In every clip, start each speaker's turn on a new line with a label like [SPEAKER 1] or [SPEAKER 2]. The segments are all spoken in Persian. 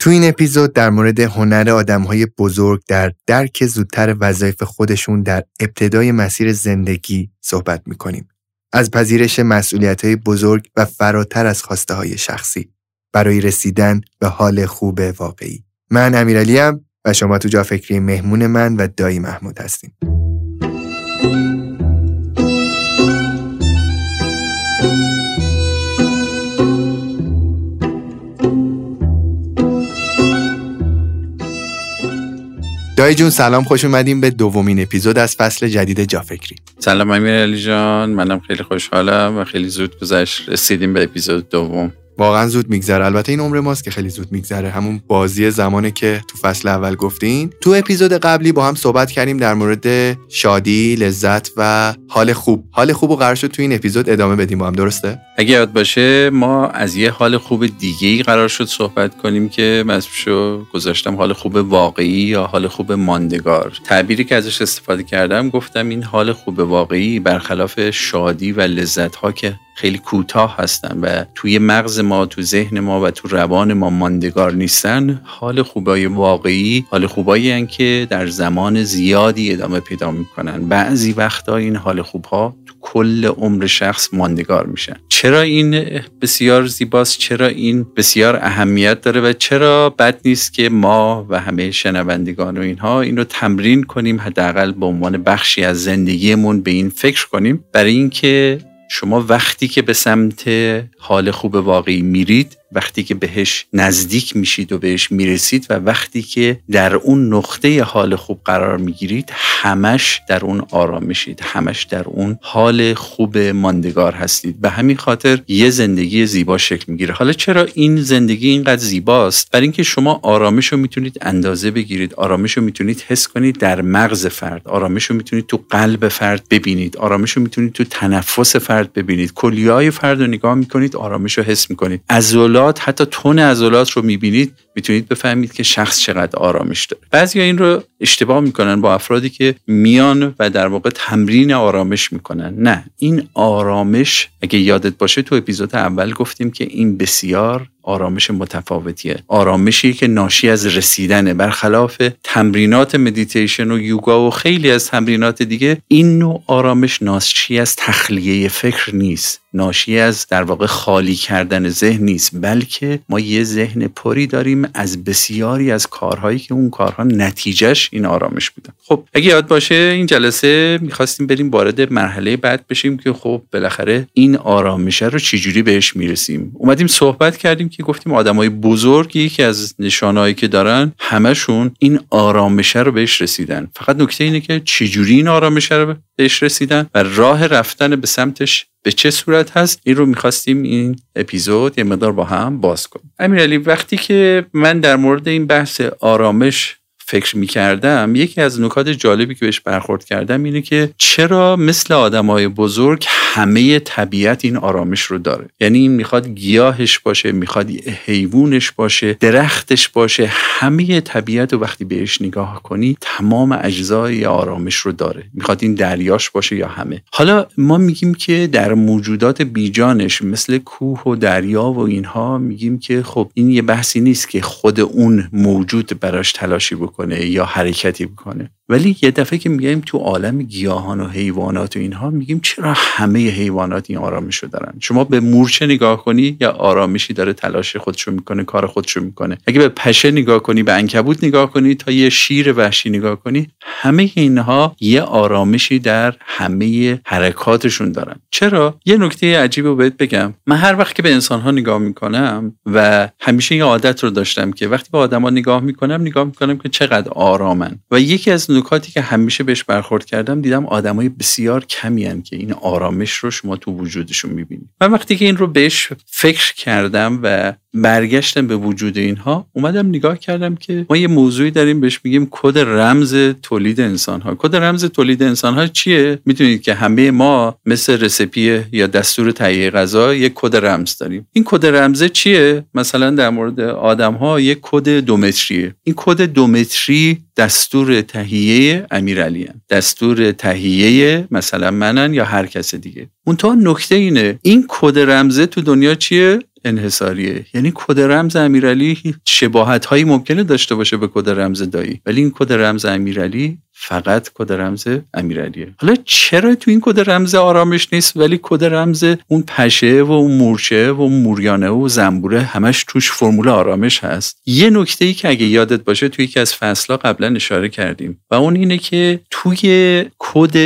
[SPEAKER 1] تو این اپیزود در مورد هنر آدمهای بزرگ در درک زودتر وظایف خودشون در ابتدای مسیر زندگی صحبت می‌کنیم. از پذیرش مسئولیت های بزرگ و فراتر از خواسته های شخصی برای رسیدن به حال خوب واقعی. من امیرعلیم و شما تو جا فکری مهمون من و دایی محمود هستیم. دایی جون سلام خوش اومدیم به دومین اپیزود از فصل جدید جافکری.
[SPEAKER 2] سلام امیر علی جان. منم خیلی خوشحالم و خیلی زود گذشت رسیدیم به اپیزود دوم.
[SPEAKER 1] واقعا زود میگذره. البته این عمر ماست که خیلی زود میگذره. همون بازی زمانه که تو فصل اول گفتین. تو اپیزود قبلی با هم صحبت کردیم در مورد شادی لذت و حال خوب. حال خوب و قرار شد تو این اپیزود ادامه بدیم با هم. درسته؟
[SPEAKER 2] اگه یاد باشه ما از یه حال خوب دیگه ای قرار شد صحبت کنیم که شو گذاشتم حال خوب واقعی یا حال خوب ماندگار. تعبیری که ازش استفاده کردم گفتم این حال خوب واقعی برخلاف شادی و لذت ها که خیلی کوتاه هستن و توی مغز ما تو ذهن ما و تو روان ما ماندگار نیستن. حال خوبای واقعی حال خوبایی که در زمان زیادی ادامه پیدا می‌کنن. بعضی وقتا این حال خوبها تو کل عمر شخص ماندگار میشن. چرا این بسیار زیباست؟ چرا این بسیار اهمیت داره؟ و چرا بد نیست که ما و همه شنوندگان و اینها این رو تمرین کنیم حداقل به عنوان بخشی از زندگیمون به این فکر کنیم؟ برای اینکه شما وقتی که به سمت حال خوب واقعی میرید وقتی که بهش نزدیک میشید و بهش می‌رسید و وقتی که در اون نقطه حال خوب قرار می‌گیرید همش در اون آرامشید همش در اون حال خوب ماندگار هستید. به همین خاطر یه زندگی زیبا شکل می‌گیره. حالا چرا این زندگی اینقدر زیباست؟ برای اینکه شما آرامش رو می‌تونید اندازه بگیرید آرامش رو می‌تونید حس کنید در مغز فرد آرامش رو می‌تونید تو قلب فرد ببینید آرامش رو می‌تونید تو تنفس فرد ببینید. کلیای فرد رو نگاه می‌کنید آرامش رو حس می‌کنید. عضلات حتی تون عضلات رو می‌بینید می‌تونید بفهمید که شخص چقدر آرامش داره. بعضی این رو اشتباه می‌کنن با افرادی که میان و در واقع تمرین آرامش می‌کنن. نه این آرامش اگه یادت باشه تو اپیزود اول گفتیم که این بسیار آرامش متفاوتیه. آرامشی که ناشی از رسیدنه. برخلاف تمرینات مدیتیشن و یوگا و خیلی از تمرینات دیگه این نوع آرامش ناشی از تخلیه فکر نیست. ناشی از در واقع خالی کردن ذهن نیست. بلکه ما یه ذهن پری داریم از بسیاری از کارهایی که اون کارها نتیجهش این آرامش بودن خب اگه یاد باشه این جلسه می‌خواستیم بریم وارد مرحله بعد بشیم که خب بالاخره این آرامشه رو چجوری بهش می‌رسیم. اومدیم صحبت کردیم که گفتیم آدمای بزرگ یکی از نشانهایی که دارن همشون این آرامشه رو بهش رسیدن. فقط نکته اینه که چجوری این آرامشه رو بهش رسیدن و راه رفتن به سمتش به چه صورت هست این رو می‌خواستیم این اپیزود یه مقدار با هم باز کنیم. امیرعلی وقتی که من در مورد این بحث آرامش فکر می کردم یکی از نکات جالبی که بهش برخورد کردم اینه که چرا مثل آدمای بزرگ همه طبیعت این آرامش رو داره. یعنی این می‌خواد گیاهش باشه می‌خواد حیوانش باشه درختش باشه همه طبیعت و وقتی بهش نگاه کنی تمام اجزای آرامش رو داره. می‌خواد این دریاش باشه یا همه. حالا ما میگیم که در موجودات بیجانش مثل کوه و دریا و اینها میگیم که خب این یه بحثی نیست که خود اون موجود براش تلاشی بکنه یا حرکتی بکنه. ولی یه دفعه که میگیم تو عالم گیاهان و حیوانات و اینها میگیم چرا همه حیوانات این آرامش رو دارن؟ شما به مورچه نگاه کنی یا آرامشی داره تلاش خودشو می‌کنه کار خودشو می‌کنه؟ اگه به پشه نگاه کنی به انکبوت نگاه کنی تا یه شیر وحشی نگاه کنی همه اینها یه آرامشی در همه حرکاتشون دارن. چرا؟ یه نکته عجیب رو بهت بگم. من هر وقت که به انسانها نگاه می‌کنم و همیشه یه عادت رو داشتم که وقتی به آدما نگاه می‌کنم نگاه می‌کنم که چقدر آرامن. و یکی از نکاتی که همیشه بهش برخورد کردم دیدم آدمای بسیار کمی هن که این آرامش رو شما تو وجودشون می‌بینید من وقتی که این رو بهش فکر کردم و برگشتم به وجود اینها اومدم نگاه کردم که ما یه موضوعی داریم بهش میگیم کد رمز تولید انسان ها کد رمز تولید انسان ها چیه؟ می‌دونید که همه ما مثل recipe یا دستور تهیه غذا یک کد رمز داریم. این کد رمزه چیه؟ مثلا در مورد آدم ها یک کد دومتریه این کد دومتری دستور تهیه امیرعلی دستور تهیه مثلا منن یا هر کس دیگه. منتها نکته اینه این کد رمزه تو دنیا چیه؟ انحصاریه. یعنی کد رمز امیرعلی شباهت هایی ممکنه داشته باشه به کد رمز دایی. ولی این کد رمز امیرعلی فقط کد رمز امیرعلیه. حالا چرا تو این کد رمز آرامش نیست؟ ولی کد رمز اون پشه و اون مورچه و اون موریانه و زنبوره همش توش فرمول آرامش هست. یه نکته ای که اگه یادت باشه توی یکی از فصلها قبلا اشاره کردیم و اون اینه که توی کد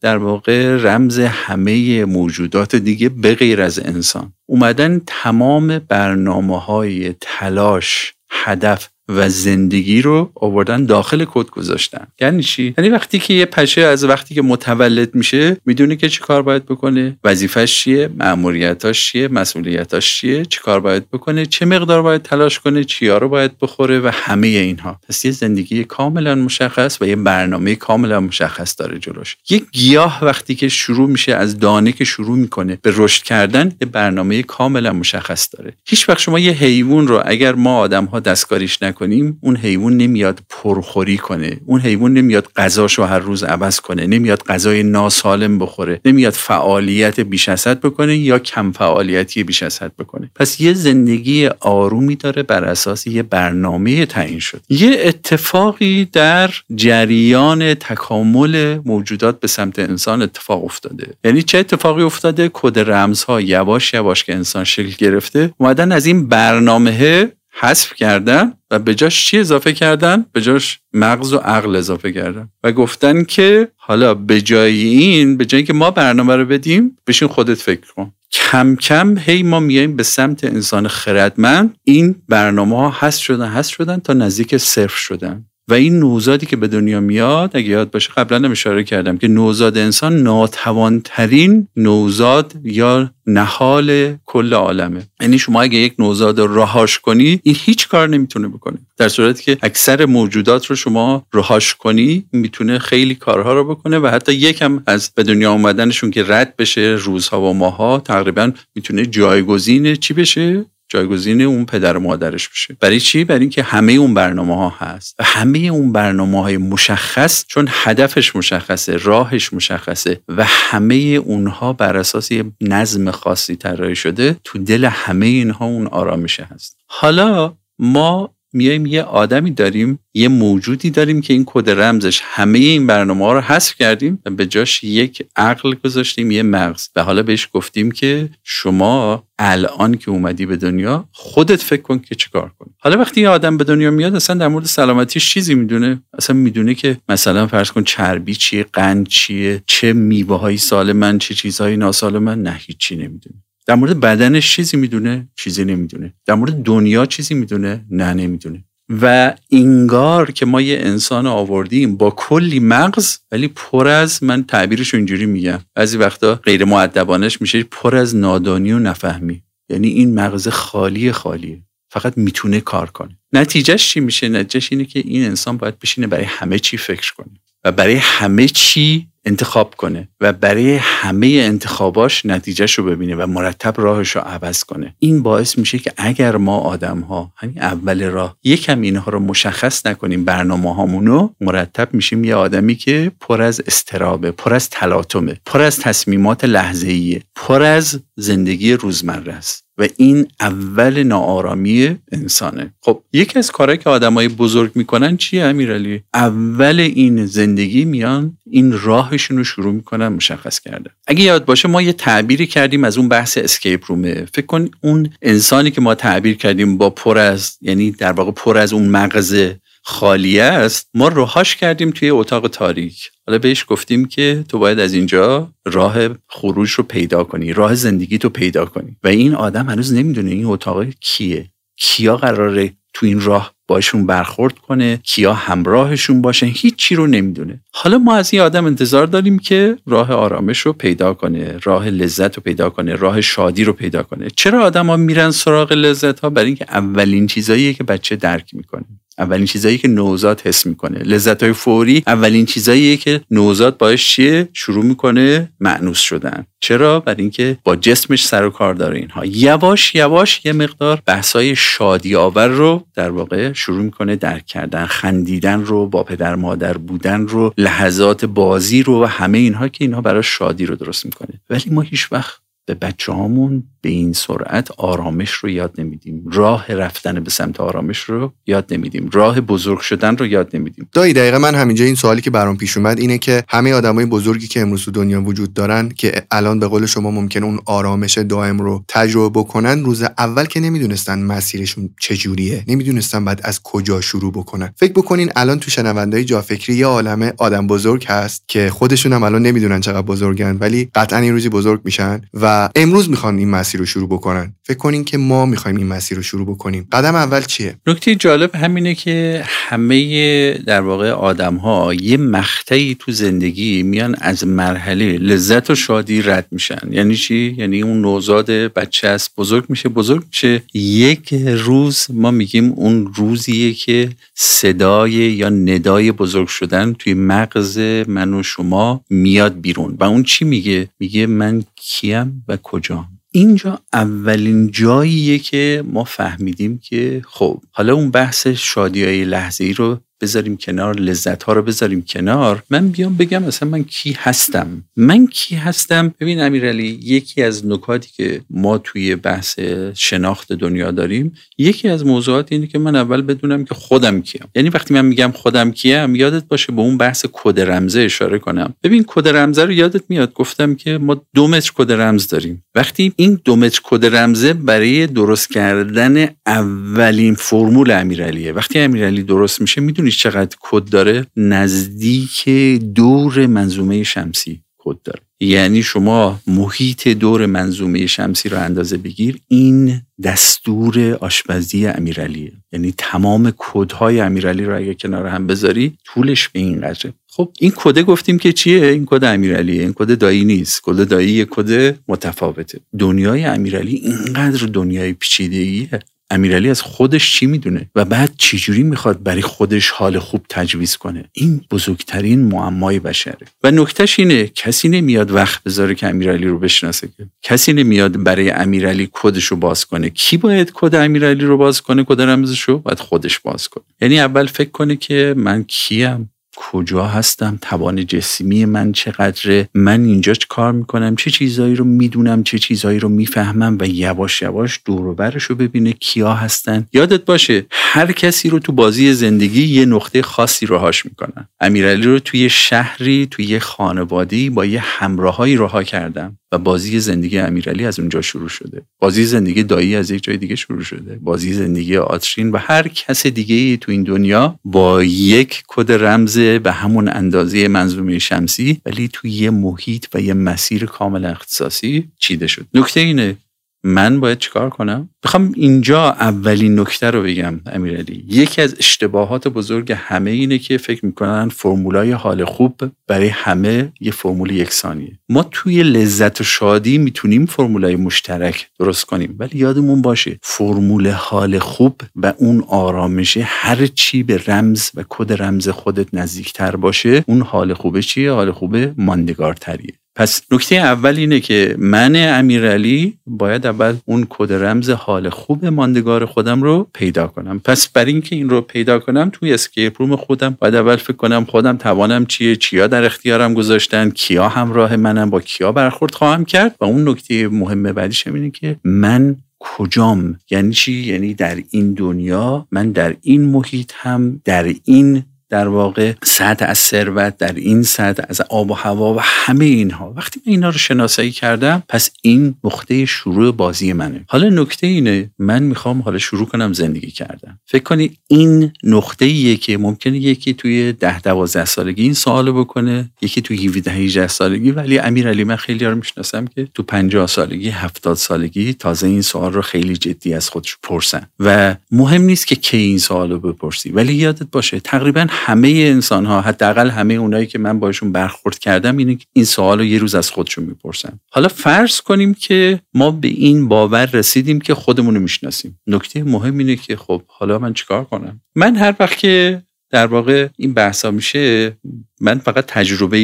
[SPEAKER 2] در واقع رمز همه موجودات دیگه به غیر از انسان اومدن تمام برنامه های تلاش هدف و زندگی رو آوردن داخل کد گذاشتن. یعنی چی؟ یعنی وقتی که یه پشه از وقتی که متولد میشه می‌دونه که چی کار باید بکنه وظیفش چیه مأموریتاش چیه مسئولیتاش چیه چی کار باید بکنه چه مقدار باید تلاش کنه چیا رو باید بخوره و همه اینها. پس یه زندگی کاملا مشخص و یه برنامه کاملا مشخص داره جلوش. یه گیاه وقتی که شروع میشه از دانه که شروع می‌کنه به رشد کردن یه برنامه کاملا مشخص داره. هیچ وقت شما یه حیوان رو اگر ما آدم ها دستکاریش نکنیم اون حیوان نمیاد پرخوری کنه. اون حیوان نمیاد غذاشو هر روز عوض کنه. نمیاد غذای ناسالم بخوره. نمیاد فعالیت بیش از حد بکنه یا کم فعالیتی بیش از حد بکنه. پس یه زندگی آرومی داره بر اساس یه برنامه تعیین شد یه اتفاقی در جریان تکامل موجودات به سمت انسان اتفاق افتاده. یعنی چه اتفاقی افتاده؟ کد رمزها یواش یواش که انسان شکل گرفته اومدن از این برنامه حذف کردن و به جاش چی اضافه کردن؟ به جاش مغز و عقل اضافه کردن. و گفتن که حالا به جای این به جای که ما برنامه رو بدیم بشین خودت فکر کن. کم کم هی ما میایم به سمت انسان خردمند. این برنامه ها هست شدن هست شدن تا نزدیک صفر شدن. و این نوزادی که به دنیا میاد اگه یاد باشه قبلا هم اشاره کردم که نوزاد انسان ناتوانترین نوزاد یا نهال کل عالمه. یعنی شما اگه یک نوزاد رو رهاش کنی این هیچ کار نمی‌تونه بکنه. در صورتی که اکثر موجودات رو شما رهاش کنی می‌تونه خیلی کارها رو بکنه و حتی یکم از به دنیا اومدنشون که رد بشه روزها و ماها تقریبا می‌تونه جایگزین چی بشه؟ جایگزین اون پدر و مادرش بشه. برای چی؟ برای اینکه همه اون برنامه ها هست. و همه اون برنامه های مشخص چون هدفش مشخصه راهش مشخصه و همه اونها بر اساس یه نظم خاصی طراحی شده تو دل همه اینها اون آرامشه هست. حالا ما میایم یه آدمی داریم یه موجودی داریم که این کد رمزش همه این برنامه ها رو حذف کردیم و به جاش یک عقل گذاشتیم یه مغز. و حالا بهش گفتیم که شما الان که اومدی به دنیا خودت فکر کن که چیکار کنی. حالا وقتی یه آدم به دنیا میاد اصلا در مورد سلامتیش چیزی می‌دونه. اصلا می‌دونه که مثلا فرض کن چربی چیه قند چیه چه میوه های سالمن چه چیزهایی ناسالمن نه هیچی نمی‌دونه. در مورد بدنش چیزی می‌دونه چیزی نمی‌دونه. در مورد دنیا چیزی می‌دونه نه نمی‌دونه. و اینگار که ما یه انسان آوردیم با کلی مغز ولی پر از من تعبیرش اینجوری میگم. بعضی وقتا غیر معدبانش میشه پر از نادانی و نفهمی. یعنی این مغز خالی خالیه فقط می‌تونه کار کنه. نتیجهش چی میشه؟ نتیجهش اینه که این انسان باید بشینه برای همه چی فکر کنه. و برای همه چی انتخاب کنه و برای همه انتخاباش نتیجهش رو ببینه و مرتب راهش رو عوض کنه. این باعث میشه که اگر ما آدم ها همین اول راه یکم اینها رو مشخص نکنیم برنامه هامونو مرتب میشیم یه آدمی که پر از استرابه پر از تلاطمه پر از تصمیمات لحظه‌ایه پر از زندگی روزمره است. و این اول ناآرامی انسانه. خب یکی از کارهایی که آدمای بزرگ می‌کنن چیه امیرعلی اول این زندگی میان این راهشون رو شروع می‌کنن مشخص کرده. اگه یاد باشه ما یه تعبیری کردیم از اون بحث escape room ه فکر کن اون انسانی که ما تعبیر کردیم با پر از یعنی در واقع پر از اون مغز خالیه است ما روهاش کردیم توی اتاق تاریک. حالا بهش گفتیم که تو باید از اینجا راه خروج رو پیدا کنی راه زندگی تو پیدا کنی. و این آدم هنوز نمی‌دونه این اتاق کیه. کیا قراره تو این راه باشون برخورد کنه کیا همراهشون باشن هیچی رو نمی‌دونه. حالا ما از این آدم انتظار داریم که راه آرامش رو پیدا کنه راه لذت رو پیدا کنه راه شادی رو پیدا کنه. چرا آدما میرن سراغ لذت ها برای اینکه اولین چیزاییه که بچه درک می‌کنه. اولین چیزایی که نوزاد حس می‌کنه. لذت های فوری اولین چیزاییه که نوزاد باش چیه؟ شروع می‌کنه معنوس شدن. چرا؟ برای اینکه با جسمش سر و کار داره اینها. یواش یواش یه مقدار بحثای شادی آور رو در واقع شروع می‌کنه درک کردن. خندیدن رو با پدر مادر بودن رو لحظات بازی رو و همه اینها که اینها برای شادی رو درست می‌کنه. ولی ما هیچ وقت به بچه هامون به این سرعت آرامش رو یاد نمیدیم. راه رفتن به سمت آرامش رو یاد نمیدیم. راه بزرگ شدن رو یاد نمیدیم.
[SPEAKER 1] دایی دقیقا من همینجا این سوالی که برام پیش اومد اینه که همه آدمای بزرگی که امروز تو دنیا وجود دارن که الان به قول شما ممکنه اون آرامش دائم رو تجربه بکنن روز اول که نمی‌دونستن مسیرشون چجوریه نمی‌دونستن بعد از کجا شروع بکنن. فکر بکنین الان تو شنوندهای جافکری یه عالمه آدم بزرگ هست که خودشون هم الان نمی‌دونن چقدر بزرگن ولی قطعا این روزی بزرگ میشن و امروز می‌خوان این مسیر رو شروع بکنن. فکر کنین که ما می‌خوایم این مسیر رو شروع بکنیم. قدم اول چیه؟
[SPEAKER 2] نکته جالب همینه که همه در واقع آدم ها یه مقطعی تو زندگی میان از مرحله لذت و شادی رد میشن. یعنی چی؟ یعنی اون نوزاد بچه است بزرگ میشه بزرگ میشه. یک روز ما میگیم اون روزیه که صدای یا ندای بزرگ شدن توی مغز من و شما میاد بیرون. و اون چی میگه؟ میگه من کیم و کجام. اینجا اولین جاییه که ما فهمیدیم که خب حالا اون بحث شادی های لحظه ای رو بذاریم کنار لذت ها رو بذاریم کنار. من بیام بگم مثلا من کی هستم. من کی هستم؟ ببین امیرعلی یکی از نکاتی که ما توی بحث شناخت دنیا داریم یکی از موضوعات اینه که من اول بدونم که خودم کیم. یعنی وقتی من میگم خودم کیم یادت باشه به اون بحث کد رمزه اشاره کنم. ببین کد رمزه رو یادت میاد؟ گفتم که ما دو متر کد رمز داریم. وقتی این دو متر کد رمزه برای درست کردن اولین فرمول امیرعلیه. وقتی امیرعلی درست میشه می‌دونی چقدر کد داره؟ نزدیک دور منظومه شمسی کد داره. یعنی شما محیط دور منظومه شمسی رو اندازه بگیر این دستور آشپزی امیرعلیه یعنی تمام کدهای امیرعلی رو اگه کنار هم بذاری طولش به این قدره. خب این کده گفتیم که چیه؟ این کد امیرعلیه این کد دایی نیست. کد دایی یه کد متفاوته. دنیای امیرعلی اینقدر دنیای پیچیدگیه امیرعلی از خودش چی می‌دونه و بعد چجوری می‌خواد برای خودش حال خوب تجویز کنه؟ این بزرگترین معمای بشره. و نکتهش اینه کسی نمیاد وقت بذاره که امیرعلی رو بشناسه کسی نمیاد برای امیرعلی کدش رو باز کنه. کی باید کد امیرعلی رو باز کنه؟ کد رمزش رو باید خودش باز کنه. یعنی اول فکر کنه که من کیم. کجا هستم؟ توان جسمی من چقدره؟ من اینجا چه کار می‌کنم؟ چه چیزهایی رو می‌دونم؟ چه چیزهایی رو می‌فهمم؟ و یواش یواش دور رو ببینه کیا هستن. یادت باشه هر کسی رو تو بازی زندگی یه نقطه خاصی رهاش می‌کنن امیرعلی رو توی شهری توی یه خانوادی با یه همراهایی رها کردم و بازی زندگی امیرعلی از اونجا شروع شده. بازی زندگی دایی از یک جای دیگه شروع شده. بازی زندگی آترین و هر کس دیگه تو این دنیا با یک کد رمز به همون اندازه منظومه شمسی ولی توی یه محیط و یه مسیر کامل اختصاصی چیده شد. نکته اینه من باید چیکار کنم؟ می‌خوام اینجا اولین نکته رو بگم امیرعلی. یکی از اشتباهات بزرگ همه اینه که فکر می‌کنن فرمولای حال خوب برای همه یه فرمول یکسانیه. ما توی لذت و شادی می‌تونیم فرمولای مشترک درست کنیم ولی یادمون باشه فرمول حال خوب و اون آرامشه هر چی به رمز و کد رمز خودت نزدیکتر باشه اون حال خوبه چیه؟ حال خوبه ماندگارتریه. پس نکته اول اینه که من امیرعلی باید اول اون کد رمز حال خوب ماندگار خودم رو پیدا کنم. پس برا اینکه این رو پیدا کنم توی escape room خودم باید اول فکر کنم خودم توانم چیه چیا در اختیارم گذاشتن کیا همراه منم با کیا برخورد خواهم کرد. و اون نکته مهم بعدیش اینه که من کجام؟ یعنی چی؟ یعنی در این دنیا من در این محیط هم در این در واقع سطح از ثروت در این سطح از آب و هوا و همه اینها. وقتی من اینا رو شناسایی کردم پس این نقطه شروع بازی منه. حالا نکته اینه من می‌خوام حالا شروع کنم زندگی کردن. فکر کنی این نقطه ایه که ممکنه یکی توی ده دوازده سالگی این سوال بکنه یکی توی 17 18 سالگی. ولی امیرعلی من خیلی رو می‌شناسم که تو 50 سالگی 70 سالگی تازه این سوال رو خیلی جدی از خودش پرسن. و مهم نیست که کی این سوال بپرسی. ولی یادت باشه تقریبا همه انسان ها حداقل همه اونایی که من باشون برخورد کردم اینه این سوال رو یه روز از خودشون می‌پرسن. حالا فرض کنیم که ما به این باور رسیدیم که خودمون رو می‌شناسیم. نکته مهم اینه که خب حالا من چیکار کنم؟ من هر وقت که در واقع این بحثا میشه. من فقط تجربه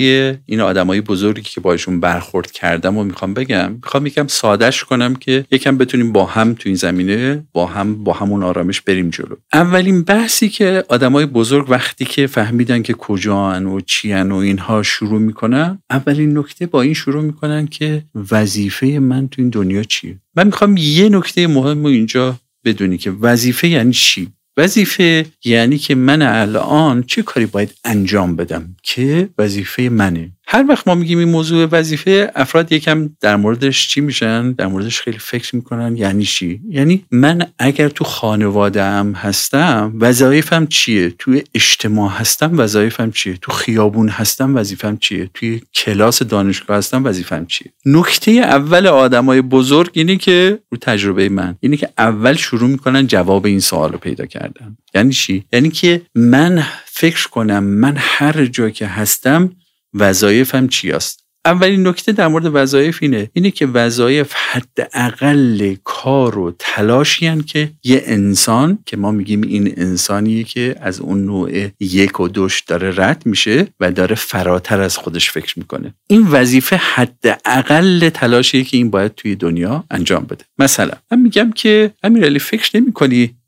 [SPEAKER 2] این آدمای بزرگی که باشون برخورد کردم و می‌خوام بگم. می‌خوام یکم سادهش کنم که یکم بتونیم با هم تو این زمینه با هم با همون آرامش بریم جلو. اولین بحثی که آدمای بزرگ وقتی که فهمیدن که کجان و چیان و اینها شروع می‌کنن اولین نکته با این شروع می‌کنن که وظیفه من تو این دنیا چیه؟ من می‌خوام یه نکته مهم اینجا بدونی که وظیفه یعنی چی؟ وظیفه یعنی که من الان چه کاری باید انجام بدم که وظیفه منه؟ هر وقت ما میگیم این موضوع وظیفه افراد یکم در موردش چی میشن؟ در موردش خیلی فکر می‌کنن یعنی چی؟ یعنی من اگر تو خانواده هم هستم وظایفم چیه؟ توی اجتماع هستم وظایفم چیه؟ تو خیابون هستم وظیفم چیه؟ توی کلاس دانشگاه هستم وظیفم چیه؟ نکته اول آدمای بزرگ اینه که رو تجربه من اینه که اول شروع می‌کنن جواب این سوال رو پیدا کردن. یعنی چی؟ یعنی که من فکر کنم من هر جا که هستم وظایفم چی است اولین نکته در مورد وظایف اینه اینه که وظایف حداقل کار و تلاشی که یه انسان که ما میگیم این انسانیه که از اون نوع یک و دوش داره رد میشه و داره فراتر از خودش فکر می‌کنه. این وظیفه حداقل تلاشیه که این باید توی دنیا انجام بده. مثلا من میگم که امیرعلی فکر نمی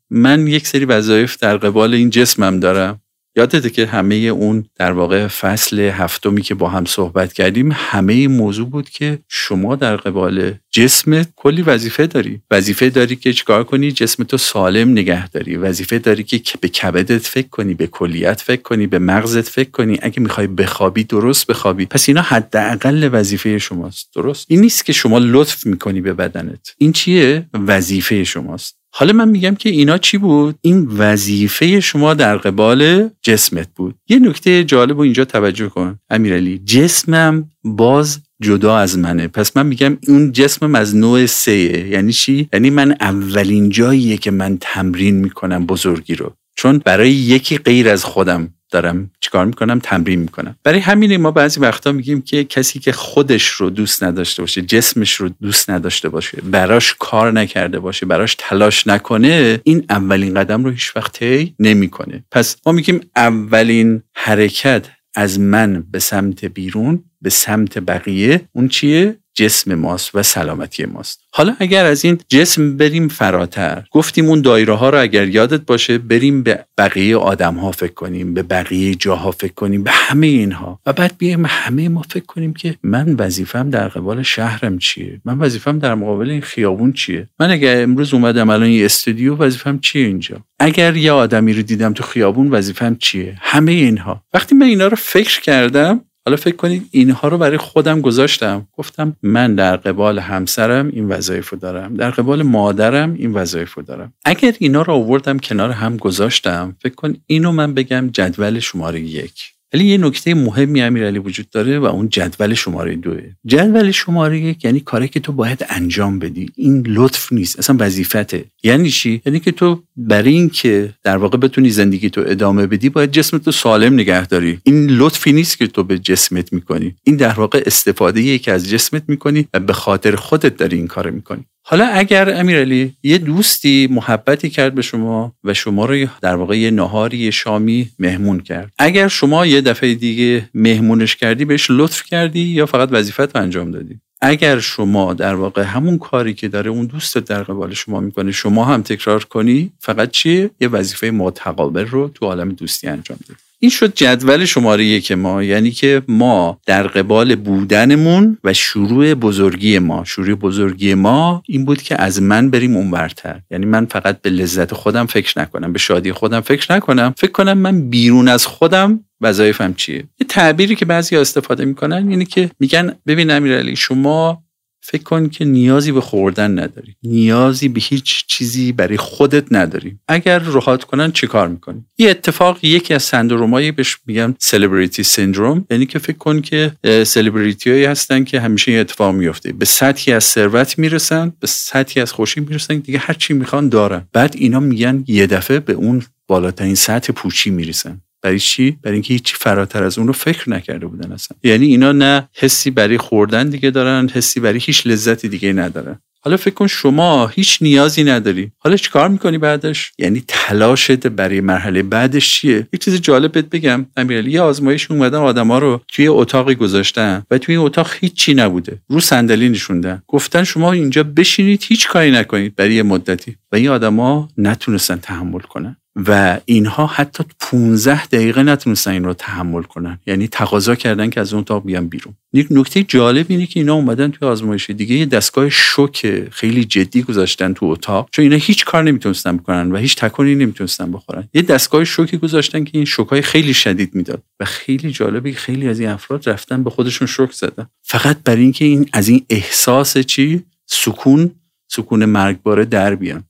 [SPEAKER 2] من یک سری وظایف در قبال این جسمم دارم؟ یادته که همه اون در واقع فصل هفتمی که با هم صحبت کردیم همه این موضوع بود که شما در قبال جسم کلی وظیفه داری. وظیفه داری که چیکار کنی؟ جسم تو سالم نگه داری. وظیفه داری که به کبدت فکر کنی به کلیت فکر کنی به مغزت فکر کنی. اگه می‌خوای بخوابی درست بخوابی. پس اینا حداقل وظیفه شماست. درست. این نیست که شما لطف می‌کنی به بدنت. این چیه؟ وظیفه شماست. حالا من میگم که اینا چی بود؟ این وظیفه شما در قبال جسمت بود. یه نکته جالب و اینجا توجه کن امیرعلی. جسمم باز جدا از منه. پس من میگم اون جسمم از نوع سه یعنی چی؟ یعنی من اولین جاییه که من تمرین می‌کنم بزرگی رو. چون برای یکی غیر از خودم دارم چیکار می‌کنم؟ تمرین می‌کنم. برای همینه ما بعضی وقتا میگیم که کسی که خودش رو دوست نداشته باشه جسمش رو دوست نداشته باشه براش کار نکرده باشه براش تلاش نکنه این اولین قدم رو هیچ وقت نمی‌کنه. پس ما میگیم اولین حرکت از من به سمت بیرون به سمت بقیه اون چیه؟ جسم ماست و سلامتی ماست. حالا اگر از این جسم بریم فراتر گفتیم اون دایره ها رو اگر یادت باشه بریم به بقیه آدم ها فکر کنیم به بقیه جاها فکر کنیم به همه اینها. و بعد بیایم همه ما فکر کنیم که من وظیفم در قبال شهرم چیه؟ من وظیفم در مقابل این خیابون چیه؟ من اگر امروز اومدم الان یه استودیو وظیفم چیه اینجا؟ اگر یه آدمی رو دیدم تو خیابون وظیفم چیه؟ همه اینها. وقتی من اینا رو فکر کردم حالا فکر کنید اینها رو برای خودم گذاشتم. گفتم من در قبال همسرم این وظایف رو دارم. در قبال مادرم این وظایف رو دارم. اگر اینا رو آوردم کنار هم گذاشتم فکر کن اینو من بگم جدول شماره یک. ولی یه نکته مهمی امیرعلی وجود داره و اون جدول شماره دوه. جدول شماره یک یعنی کاری که تو باید انجام بدی. این لطف نیست. اصلا وظیفته. یعنی چی؟ یعنی که تو برای اینکه در واقع بتونی زندگی تو ادامه بدی باید جسمت رو سالم نگه داری. این لطفی نیست که تو به جسمت می‌کنی. این در واقع استفاده که از جسمت می‌کنی و به خاطر خودت داری این کار می‌کنی. حالا اگر امیرعلی یه دوستی محبتی کرد به شما و شما رو در واقع یه نهاری شامی مهمون کرد اگر شما یه دفعه دیگه مهمونش کردی بهش لطف کردی یا فقط وظیفت انجام دادی؟ اگر شما در واقع همون کاری که داره اون دوست در قبال شما می‌کنه شما هم تکرار کنی فقط چیه؟ یه وظیفه متقابل رو تو عالم دوستی انجام بدی این شد جدول شماره یک ما یعنی که ما در قبال بودنمون و شروع بزرگی ما شروع بزرگی ما این بود که از من بریم اونورتر. یعنی من فقط به لذت خودم فکر نکنم به شادی خودم فکر نکنم. فکر کنم من بیرون از خودم وظایفم چیه؟ یه تعبیری که بعضی استفاده می‌کنن اینه که میگن ببین امیرعلی شما فکر کن که نیازی به خوردن نداری. نیازی به هیچ چیزی برای خودت نداری. اگر راحت کنن چه کار می‌کنی؟ یه اتفاق یکی از سندرومایی بهش میگن سلبریتی سندروم یعنی که فکر کن که سلبریتی هایی هستن که همیشه یه اتفاق میفته به سطحی از ثروت می‌رسن به سطحی از خوشی می‌رسن دیگه هر چی می‌خوان دارن. بعد اینا میگن یه دفعه به اون بالاترین سطح پوچی می‌رسن. برای چی؟ برای اینکه هیچی فراتر از اون رو فکر نکرده بودن اصلا. یعنی اینا نه حسی برای خوردن دیگه دارن حسی برای هیچ لذتی دیگه ندارن. حالا فکر کن شما هیچ نیازی نداری. حالا چیکار می‌کنی بعدش؟ یعنی تلاشت برای مرحله بعدش چیه؟ یک چیز جالب بهت بگم امیرعلی. یه آزمایش اومدن آدما رو توی اتاقی گذاشتن و توی این اتاق هیچی نبوده. رو صندلی نشوندن. گفتن شما اینجا بشینید هیچ کاری نکنید برای یه مدتی. و این آدما نتونستن تحمل کنن. و اینها حتی 15 دقیقه نتونستن این رو تحمل کنن. یعنی تقاضا کردن که از اون اتاق بیان بیرون. یک نکته جالب اینه که اینا اومدن توی آزمایش دیگه یه دستگاه شوک خیلی جدی گذاشتن تو اتاق چون اینا هیچ کار نمی‌تونستن بکنن و هیچ تکونی نمی‌تونستن بخورن. یه دستگاه شوکی گذاشتن که این شوکای خیلی شدید می‌داد و خیلی جالبه خیلی از این افراد رفتن به خودشون شوک زدن. فقط برای اینکه این از این احساس چی؟ سکون سکون مرگباره در بیان.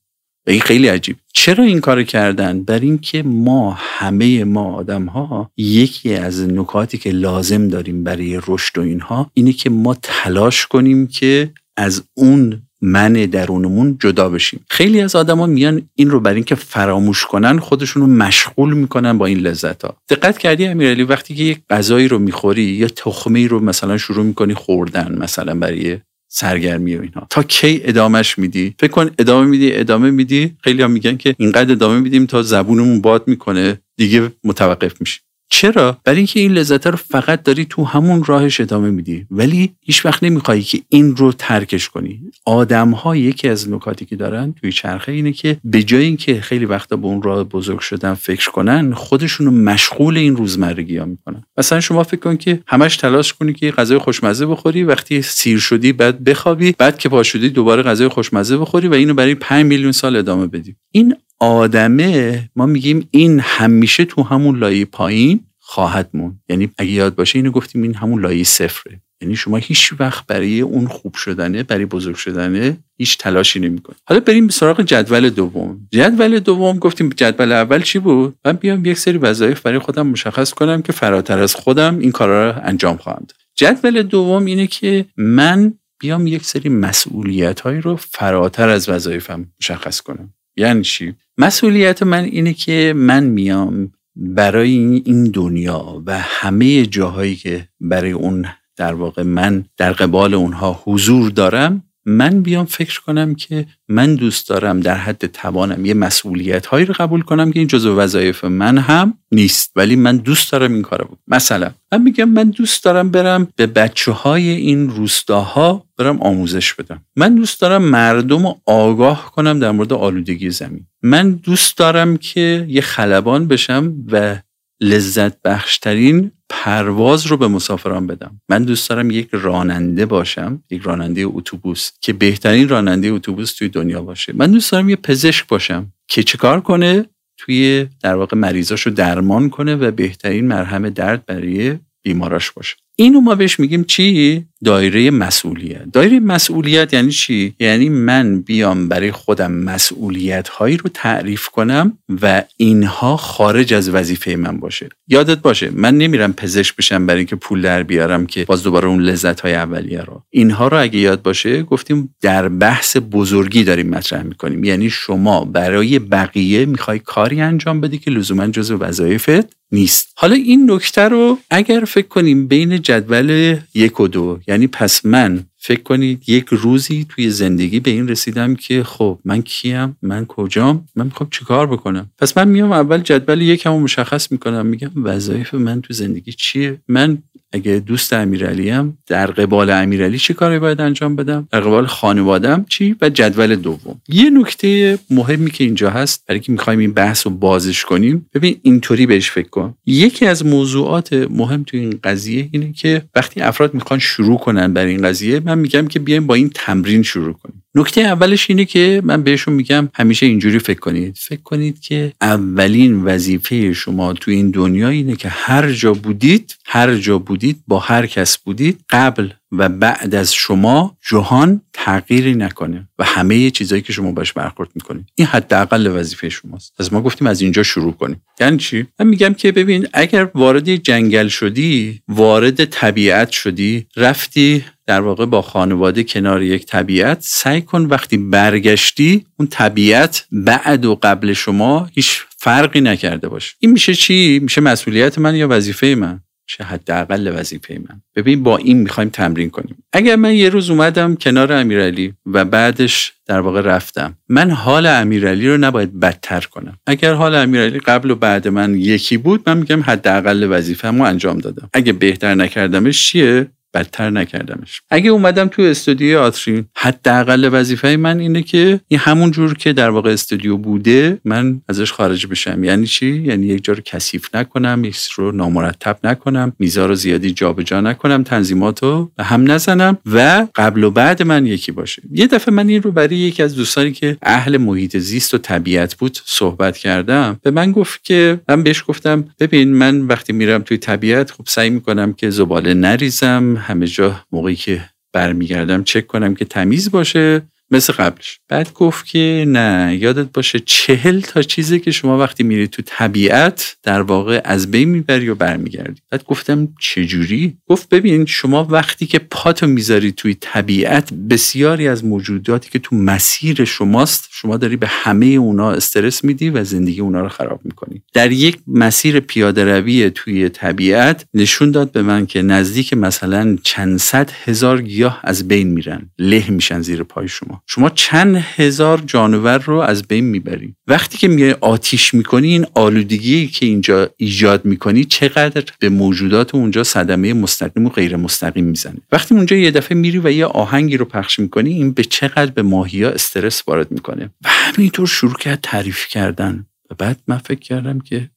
[SPEAKER 2] این خیلی عجیب. چرا این کار کردن؟ بر اینکه ما همه ما آدم ها یکی از نکاتی که لازم داریم برای رشد و اینها اینه که ما تلاش کنیم که از اون من درونمون جدا بشیم. خیلی از آدما میان این رو بر اینکه فراموش کنن خودشون رو مشغول می‌کنن با این لذت ها دقت کردی امیرعلی؟ وقتی که یک غذایی رو می‌خوری یا تخمه رو مثلا شروع می‌کنی خوردن مثلا برای سرگرمی و اینها تا کی ادامش میدی؟ فکر کن ادامه میدی ادامه میدی. خیلی هم میگن که اینقدر ادامه میدیم تا زبونمون باد می‌کنه دیگه متوقف میشیم. چرا؟ برای اینکه این لذت رو فقط داری تو همون راهش ادامه میدی. ولی هیچ وقت نمی‌خوای که این رو ترکش کنی. آدم ها یکی از نکاتی که دارن توی چرخه اینه که به جای اینکه خیلی وقتا به اون راه بزرگ شدن فکر کنن خودشون رو مشغول این روزمرگی ها می‌کنن. مثلا شما فکر کن که همش تلاش کنی که غذای خوشمزه بخوری وقتی سیر شدی بعد بخوابی بعد که پا شدی دوباره غذای خوشمزه بخوری و اینو برای 5 میلیون سال ادامه بدی. این آدمه ما میگیم این همیشه تو همون لایه پایین خواهد مون یعنی اگه یاد باشه اینو گفتیم این همون لایه صفره. یعنی شما هیچ وقت برای اون خوب شدنه برای بزرگ شدنه هیچ تلاشی نمی‌کنید. حالا بریم سراغ جدول دوم. جدول دوم گفتیم جدول اول چی بود؟ من بیام یک سری وظایف برای خودم مشخص کنم که فراتر از خودم این کارا رو انجام خواهم داد. جدول دوم اینه که من بیام یک سری مسئولیت هایی رو فراتر از وظایفم مشخص کنم. یعنی چی؟ مسئولیت من اینه که من میام برای این دنیا و همه جاهایی که برای اون در واقع من در قبال اونها حضور دارم من بیام فکر کنم که من دوست دارم در حد توانم یه مسئولیت هایی رو قبول کنم که این جزو وظایف من هم نیست ولی من دوست دارم این کارو مثلا من میگم من دوست دارم برم به بچه های این روستاها برم آموزش بدم. من دوست دارم مردم رو آگاه کنم در مورد آلودگی زمین. من دوست دارم که یه خلبان بشم و لذت بخشترین پرواز رو به مسافران بدم. من دوست دارم یک راننده باشم یک راننده اتوبوس که بهترین راننده اتوبوس توی دنیا باشه. من دوست دارم یه پزشک باشم که چیکار کنه؟ توی در واقع مریضاشو درمان کنه و بهترین مرهم درد برای بیماراش باشه. اینو ما بهش میگیم چی؟ دایره مسئولیت. دایره مسئولیت یعنی چی؟ یعنی من بیام برای خودم مسئولیت هایی رو تعریف کنم و اینها خارج از وظیفه من باشه. یادت باشه من نمیرم پزشک بشم برای اینکه پول در بیارم که باز دوباره اون لذت های اولیه رو. اینها رو اگه یاد باشه گفتیم در بحث بزرگی داریم مطرح می‌کنیم. یعنی شما برای بقیه می‌خوای کاری انجام بدی که لزوما جزو وظایفت نیست. حالا این نکته رو اگر فکر کنیم بین جدول یک و دو. یعنی پس من فکر کنید یک روزی توی زندگی به این رسیدم که خب من کیم من کجام من می‌خوام چیکار بکنم؟ پس من میام اول جدول یکم مشخص می‌کنم میگم وظایف من تو زندگی چیه؟ من اگه دوست امیرعلی در قبال امیرعلی چه کاری باید انجام بدم؟ در قبال خانوادم چی؟ و جدول دوم. یه نکته مهمی که اینجا هست برای که می‌خوایم این بحث رو بازش کنیم ببین اینطوری بهش فکر کن. یکی از موضوعات مهم تو این قضیه اینه که وقتی افراد می‌خوان شروع کنن برای این قضیه من میگم که بیایم با این تمرین شروع کنیم. نکته اولش اینه که من بهشون میگم همیشه اینجوری فکر کنید. فکر کنید که اولین وظیفه شما تو این دنیا اینه که هر جا بودید هر جا بودید با هر کس بودید قبل و بعد از شما جهان تغییری نکنه و همه چیزایی که شما باش برخورد می‌کنید. این حداقل وظیفه شماست. از ما گفتیم از اینجا شروع کنیم. یعنی چی؟ من میگم که ببین اگر وارد جنگل شدی وارد طبیعت شدی رفتی در واقع با خانواده کنار یک طبیعت سعی کن وقتی برگشتی اون طبیعت بعد و قبل شما هیچ فرقی نکرده باشه. این میشه چی؟ میشه مسئولیت من یا وظیفه من؟ چه حداقل وظیفه من. ببین با این می‌خوایم تمرین کنیم. اگر من یه روز اومدم کنار امیرعلی و بعدش در واقع رفتم من حال امیرعلی رو نباید بدتر کنم. اگر حال امیرعلی قبل و بعد من یکی بود من میگم حداقل وظیفه‌مو انجام دادم. اگه بهتر نکردمش چیه؟ بدتر نکردمش. اگه اومدم تو استودیو آترین حداقل وظیفه من اینه که این همون جور که در واقع استودیو بوده من ازش خارج بشم. یعنی چی؟ یعنی یک جا رو کثیف نکنم میکس رو نامرتب نکنم میزا رو زیادی جابجا جا نکنم تنظیمات رو به هم نزنم و قبل و بعد من یکی باشه. یه دفعه من این رو برای یکی از دوستانی که اهل محیط زیست و طبیعت بود صحبت کردم به من گفت که من بهش گفتم ببین من وقتی میرم توی طبیعت خب سعی می‌کنم که زباله نریزم همه جا موقعی که برمیگردم چک کنم که تمیز باشه. مثل قبلش. بعد گفت که نه یادت باشه چهل تا چیزی که شما وقتی میری تو طبیعت در واقع از بین می‌بری و برمیگردی. بعد گفتم چجوری؟ گفت ببین شما وقتی که پاتو می‌ذاری توی طبیعت بسیاری از موجوداتی که تو مسیر شماست شما داری به همه اونا استرس میدی و زندگی اونا رو خراب می‌کنی. در یک مسیر پیاده روی توی طبیعت نشون داد به من که نزدیک مثلا چند صد هزار گیاه از بین میرن. له میشن زیر پای شما. شما چند هزار جانور رو از بین می‌بری. وقتی که میای آتیش می‌کنی این آلودگی که اینجا ایجاد می‌کنی چقدر به موجودات اونجا صدمه مستقیم و غیر مستقیم می‌زنه. وقتی اونجا یه دفعه میری و یه آهنگی رو پخش می‌کنی این به چقدر به ماهیا استرس وارد می‌کنه. و همینطور شروع کرد تعریف کردن. و بعد من فکر کردم که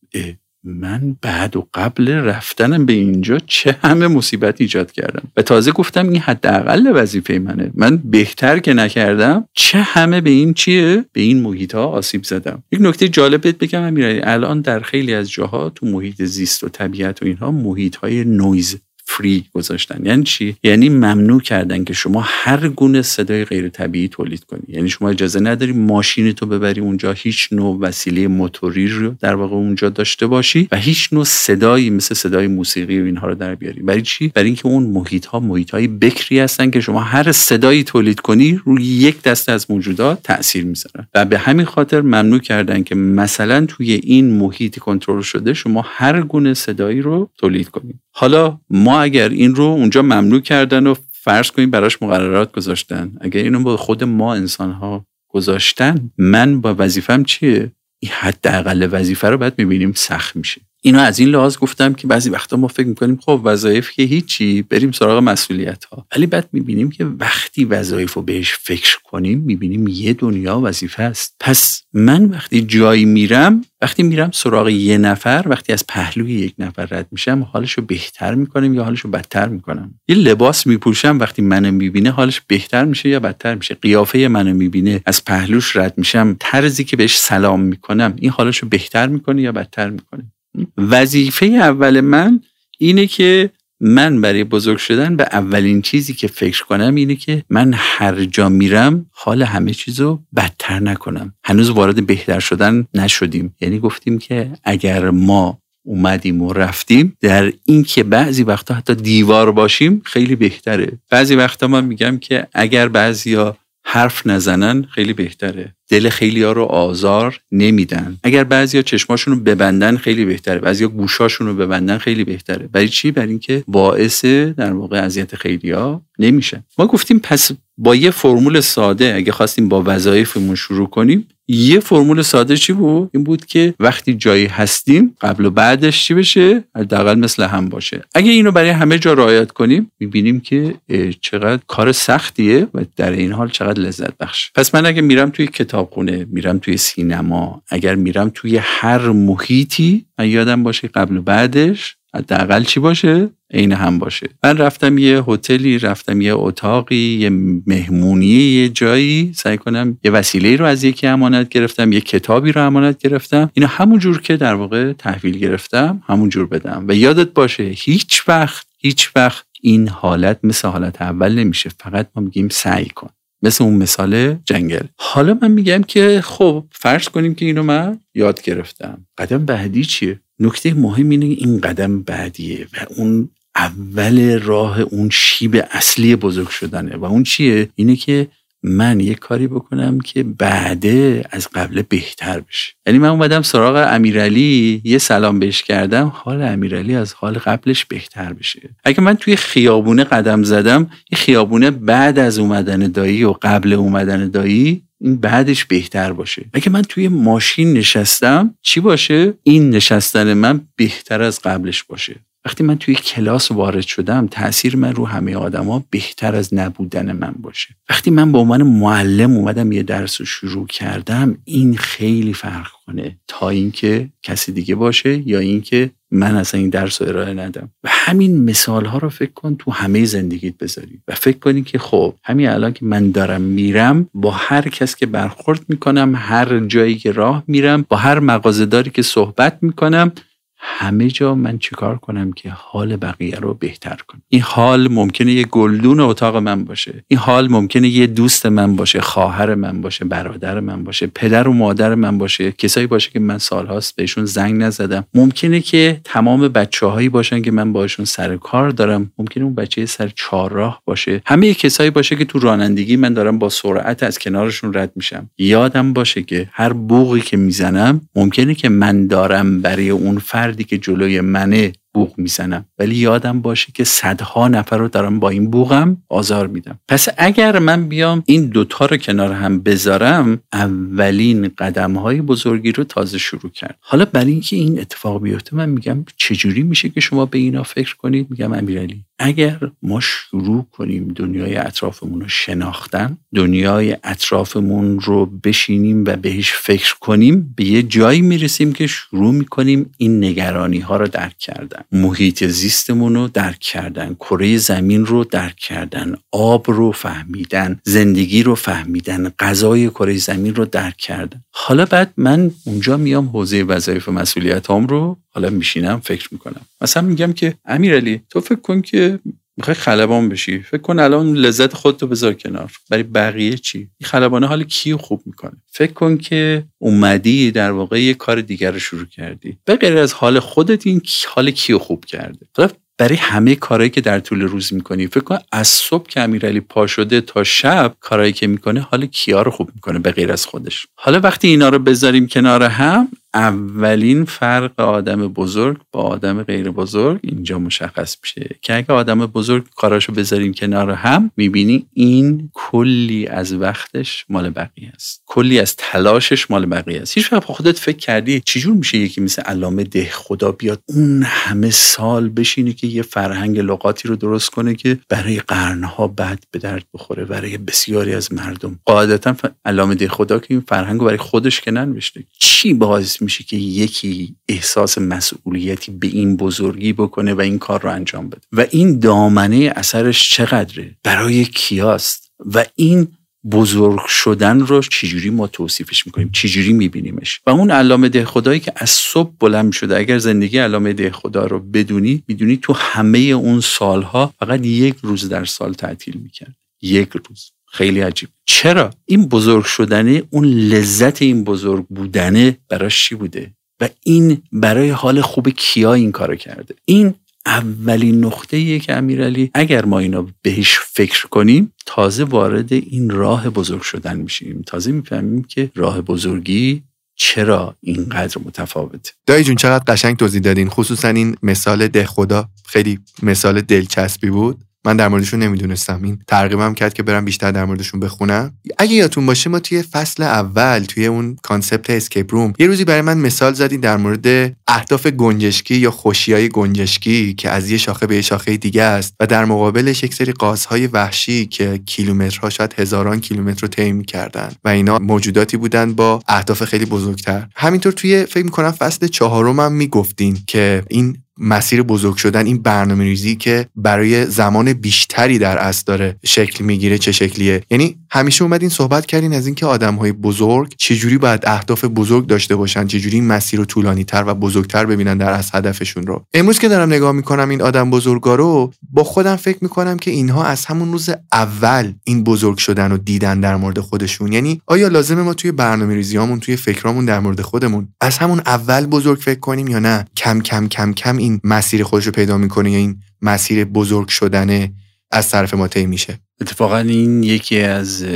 [SPEAKER 2] من بعد و قبل رفتنم به اینجا چه همه مصیبت ایجاد کردم. و تازه گفتم این حداقل وظیفه منه. من بهتر که نکردم چه همه به این چیه؟ به این محیط ها آسیب زدم. یک نکته جالب بگم امیرعلی الان در خیلی از جاها تو محیط زیست و طبیعت و اینها محیط های نویز فری گذاشتن. یعنی چی؟ یعنی ممنوع کردن که شما هر گونه صدای غیر طبیعی تولید کنی. یعنی شما اجازه نداری ماشین تو ببری اونجا هیچ نوع وسیله موتوری رو در واقع اونجا داشته باشی و هیچ نوع صدایی مثل صدای موسیقی و اینها رو در بیاری. برای چی؟ برای اینکه اون محیط ها محیط های بکری هستن که شما هر صدایی تولید کنی روی یک دسته از موجودات تاثیر می‌ذارن و به همین خاطر ممنوع کردن که مثلا توی این محیط کنترل شده شما هر گونه صدایی رو تولید کنید حالا ما اگر این رو اونجا ممنوع کردن و فرض کنیم براش مقررات گذاشتن اگر اینو با خود ما انسان ها گذاشتن من با وظیفم چیه؟ این حداقل وظیفه رو باید می‌بینیم سخت میشه. اینو از این لحاظ گفتم که بعضی وقتا ما فکر می‌کنیم خب وظایف که هیچی بریم سراغ مسئولیت ها ولی بعد می‌بینیم که وقتی وظایف رو بهش فکر کنیم می‌بینیم یه دنیا وظیفه است. پس من وقتی جایی میرم وقتی میرم سراغ یه نفر وقتی از پهلوی یک نفر رد میشم حالشو بهتر می‌کنم یا حالشو بدتر می‌کنم؟ یه لباس میپوشم وقتی منو می‌بینه حالش بهتر میشه یا بدتر میشه؟ قیافه منو می‌بینه از پهلوش رد میشم طرزی که بهش سلام می‌کنم این حالشو بهتر می‌کنه یا بدتر می‌کنه؟ وظیفه اول من اینه که من برای بزرگ شدن به اولین چیزی که فکر کنم اینه که من هر جا میرم حال همه چیزو بدتر نکنم. هنوز وارد بهتر شدن نشدیم. یعنی گفتیم که اگر ما اومدیم و رفتیم در این که بعضی وقتا حتی دیوار باشیم خیلی بهتره. بعضی وقتا من میگم که اگر بعضیا حرف نزنن خیلی بهتره. دل خیلی ها رو آزار نمیدن. اگر بعضیا چشماشون رو ببندن خیلی بهتره. بعضیا گوشاشون رو ببندن خیلی بهتره. برای چی؟ برای اینکه باعث در واقع اذیت خیلی ها نمیشه ما گفتیم پس با یه فرمول ساده اگه خواستیم با وظایفمون شروع کنیم یه فرمول ساده چی بود؟ این بود که وقتی جایی هستیم قبل و بعدش چی بشه؟ حداقل مثل هم باشه. اگه اینو برای همه جا رعایت کنیم می‌بینیم که چقدر کار سختیه و در این حال چقدر لذت بخش. پس من اگه میرم توی کتابخونه میرم توی سینما اگر میرم توی هر محیطی من یادم باشه قبل و بعدش حداقل چی باشه؟ عین هم باشه. من رفتم یه هتلی رفتم یه اتاقی یه مهمونی یه جایی. سعی کنم یه وسیله رو از یکی امانت گرفتم یه کتابی رو امانت گرفتم. اینو همون جور که در واقع تحویل گرفتم همون جور بدم. و یادت باشه هیچ وقت هیچ وقت این حالت مثل حالت اول نمیشه. فقط ما میگیم سعی کن. مثل اون مثال جنگل. حالا من میگم که خب فرض کنیم که اینو من یاد گرفتم. قدم بعدی چیه؟ نکته مهم اینه این قدم بعدیه و اون اول راه اون شیب اصلی بزرگ شدنه. و اون چیه؟ اینه که من یه کاری بکنم که بعده از قبل بهتر بشه. یعنی من اومدم سراغ امیرعلی یه سلام بهش کردم حال امیرعلی از حال قبلش بهتر بشه. اگه من توی خیابونه قدم زدم این خیابونه بعد از اومدن دایی و قبل اومدن دایی این بعدش بهتر باشه. اگه من توی ماشین نشستم چی باشه؟ این نشستن من بهتر از قبلش باشه. وقتی من توی کلاس وارد شدم تاثیر من رو همه آدما بهتر از نبودن من باشه. وقتی من به عنوان معلم اومدم یه درس رو شروع کردم این خیلی فرق کنه. تا اینکه کسی دیگه باشه یا اینکه من اصلا این درس رو ارائه ندم. و همین مثال ها رو فکر کن تو همه زندگیت بذاری. و فکر کنی که خب همین الان که من دارم میرم با هر کس که برخورد می‌کنم هر جایی که راه میرم با هر مغازهداری که صحبت می‌کنم همه جا من چیکار کنم که حال بقیه رو بهتر کنم؟ این حال ممکنه یه گلدون اتاق من باشه. این حال ممکنه یه دوست من باشه خواهر من باشه برادر من باشه پدر و مادر من باشه. کسایی باشه که من سالهاست بهشون زنگ نزدم. ممکنه که تمام بچه هایی باشن که من باشون سر کار دارم. ممکنه اون بچه سر چهارراه باشه. همه کسایی باشه که تو رانندگی من دارم با سرعت از کنارشون رد میشم. یادم باشه که هر بوقی که می‌زنم ممکنه که من دارم برای اون فرد فردی که جلوی منه بوغ می‌زنم. ولی یادم باشه که صدها نفر رو دارم با این بوغم آزار میدم. پس اگر من بیام این دوتا رو کنار هم بذارم اولین قدم های بزرگی رو تازه شروع کرد. حالا برای اینکه این اتفاق بیفته من میگم چجوری میشه که شما به اینا فکر کنید؟ میگم امیرعلی. اگر ما شروع کنیم دنیای اطرافمون رو شناختن دنیای اطرافمون رو بشینیم و بهش فکر کنیم به یه جایی می‌رسیم که شروع می‌کنیم این نگرانی ها رو درک کردن. محیط زیستمون رو درک کردن کره زمین رو درک کردن آب رو فهمیدن زندگی رو فهمیدن غذای کره زمین رو درک کردن. حالا بعد من اونجا میام حوزه وظایف مسئولیت هم رو حالا میشینم فکر می‌کنم. مثلا میگم که امیرعلی تو فکر کن که می‌خوای خلبان بشی. فکر کن الان لذت خودتو بذار کنار. برای بقیه چی؟ این خلبانه حال کیو خوب می‌کنه؟ فکر کن که اومدی در واقع یه کار دیگر رو شروع کردی. به غیر از حال خودت این حال کیو خوب کرده؟ برای همه کارهایی که در طول روز می‌کنی فکر کن از صبح که امیرعلی پا شده تا شب کارهایی که می‌کنه حال کیا رو خوب می‌کنه به غیر از خودش. حالا وقتی اینا رو بذاریم کنار هم اولین فرق آدم بزرگ با آدم غیر بزرگ اینجا مشخص میشه که اگه آدم بزرگ کاراشو بذاریم کنار هم می‌بینی این کلی از وقتش مال بقیه است. کلی از تلاشش مال بقیه است. هیچ وقت خودت فکر کردی چجور میشه یکی مثل علامه ده خدا بیاد اون همه سال بشینه که یه فرهنگ لغاتی رو درست کنه که برای قرنها بعد به درد بخوره برای بسیاری از مردم. قاعدتا علامه ده خدا که این فرهنگ برای خودش که ننوشته چی باعث میشه که یکی احساس مسئولیتی به این بزرگی بکنه و این کار رو انجام بده؟ و این دامنه اثرش چقدره؟ برای کیاست؟ و این بزرگ شدن رو چجوری ما توصیفش می‌کنیم؟ چجوری میبینیمش؟ و اون علامه ده خدایی که از صبح بلند شده اگر زندگی علامه ده خدا رو بدونی می‌دونی تو همه اون سالها فقط یک روز در سال تعطیل می‌کرد. یک روز. خیلی عجیب. چرا؟ این بزرگ شدنه اون لذت این بزرگ بودنه براش چی بوده؟ و این برای حال خوب کیا این کارو کرده؟ این اولین نقطه که امیرعلی اگر ما اینا بهش فکر کنیم تازه وارد این راه بزرگ شدن میشیم. تازه می‌فهمیم که راه بزرگی چرا اینقدر متفاوته.
[SPEAKER 1] دایی جون چقدر قشنگ توضیح دادین. خصوصا این مثال ده خدا خیلی مثال دلچسبی بود. من در موردشون نمی‌دونستم. این ترغیبم کرد که برم بیشتر در موردشون بخونم. اگه یادتون باشه ما توی فصل اول توی اون concept escape room یه روزی برای من مثال زدین در مورد اهداف گنجشکی یا خوشیای گنجشکی که از یه شاخه به یه شاخه دیگه است و در مقابلش یک سری قازهای وحشی که کیلومترها شاید هزاران کیلومتر رو طی می‌کردن و اینا موجوداتی بودن با اهداف خیلی بزرگتر. همینطور توی فکر می‌کنم فصل چهارم هم می‌گفتین که این مسیر بزرگ شدن این برنامه ریزی که برای زمان بیشتری در اصل داره شکل می‌گیره چه شکلیه؟ یعنی همیشه اومدین صحبت کردین از اینکه آدم های بزرگ چجوری باید اهداف بزرگ داشته باشن چجوری این مسیر رو طولانی تر و بزرگتر ببینن در از هدفشون رو. امروز که دارم نگاه می‌کنم این آدم بزرگا رو با خودم فکر می‌کنم که اینها از همون روز اول این بزرگ شدن و دیدن در مورد خودشون. یعنی آیا لازمه ما توی برنامه ریزیامون توی فکرامون در مورد خودمون از همون اول بزرگ فکر کنیم یا نه؟ کم کم کم کم این مسیر خودش رو پیدا می‌کنه یا این مسیر بزرگ شدن از طرف ما طی میشه.
[SPEAKER 2] اتفاقا این یکی از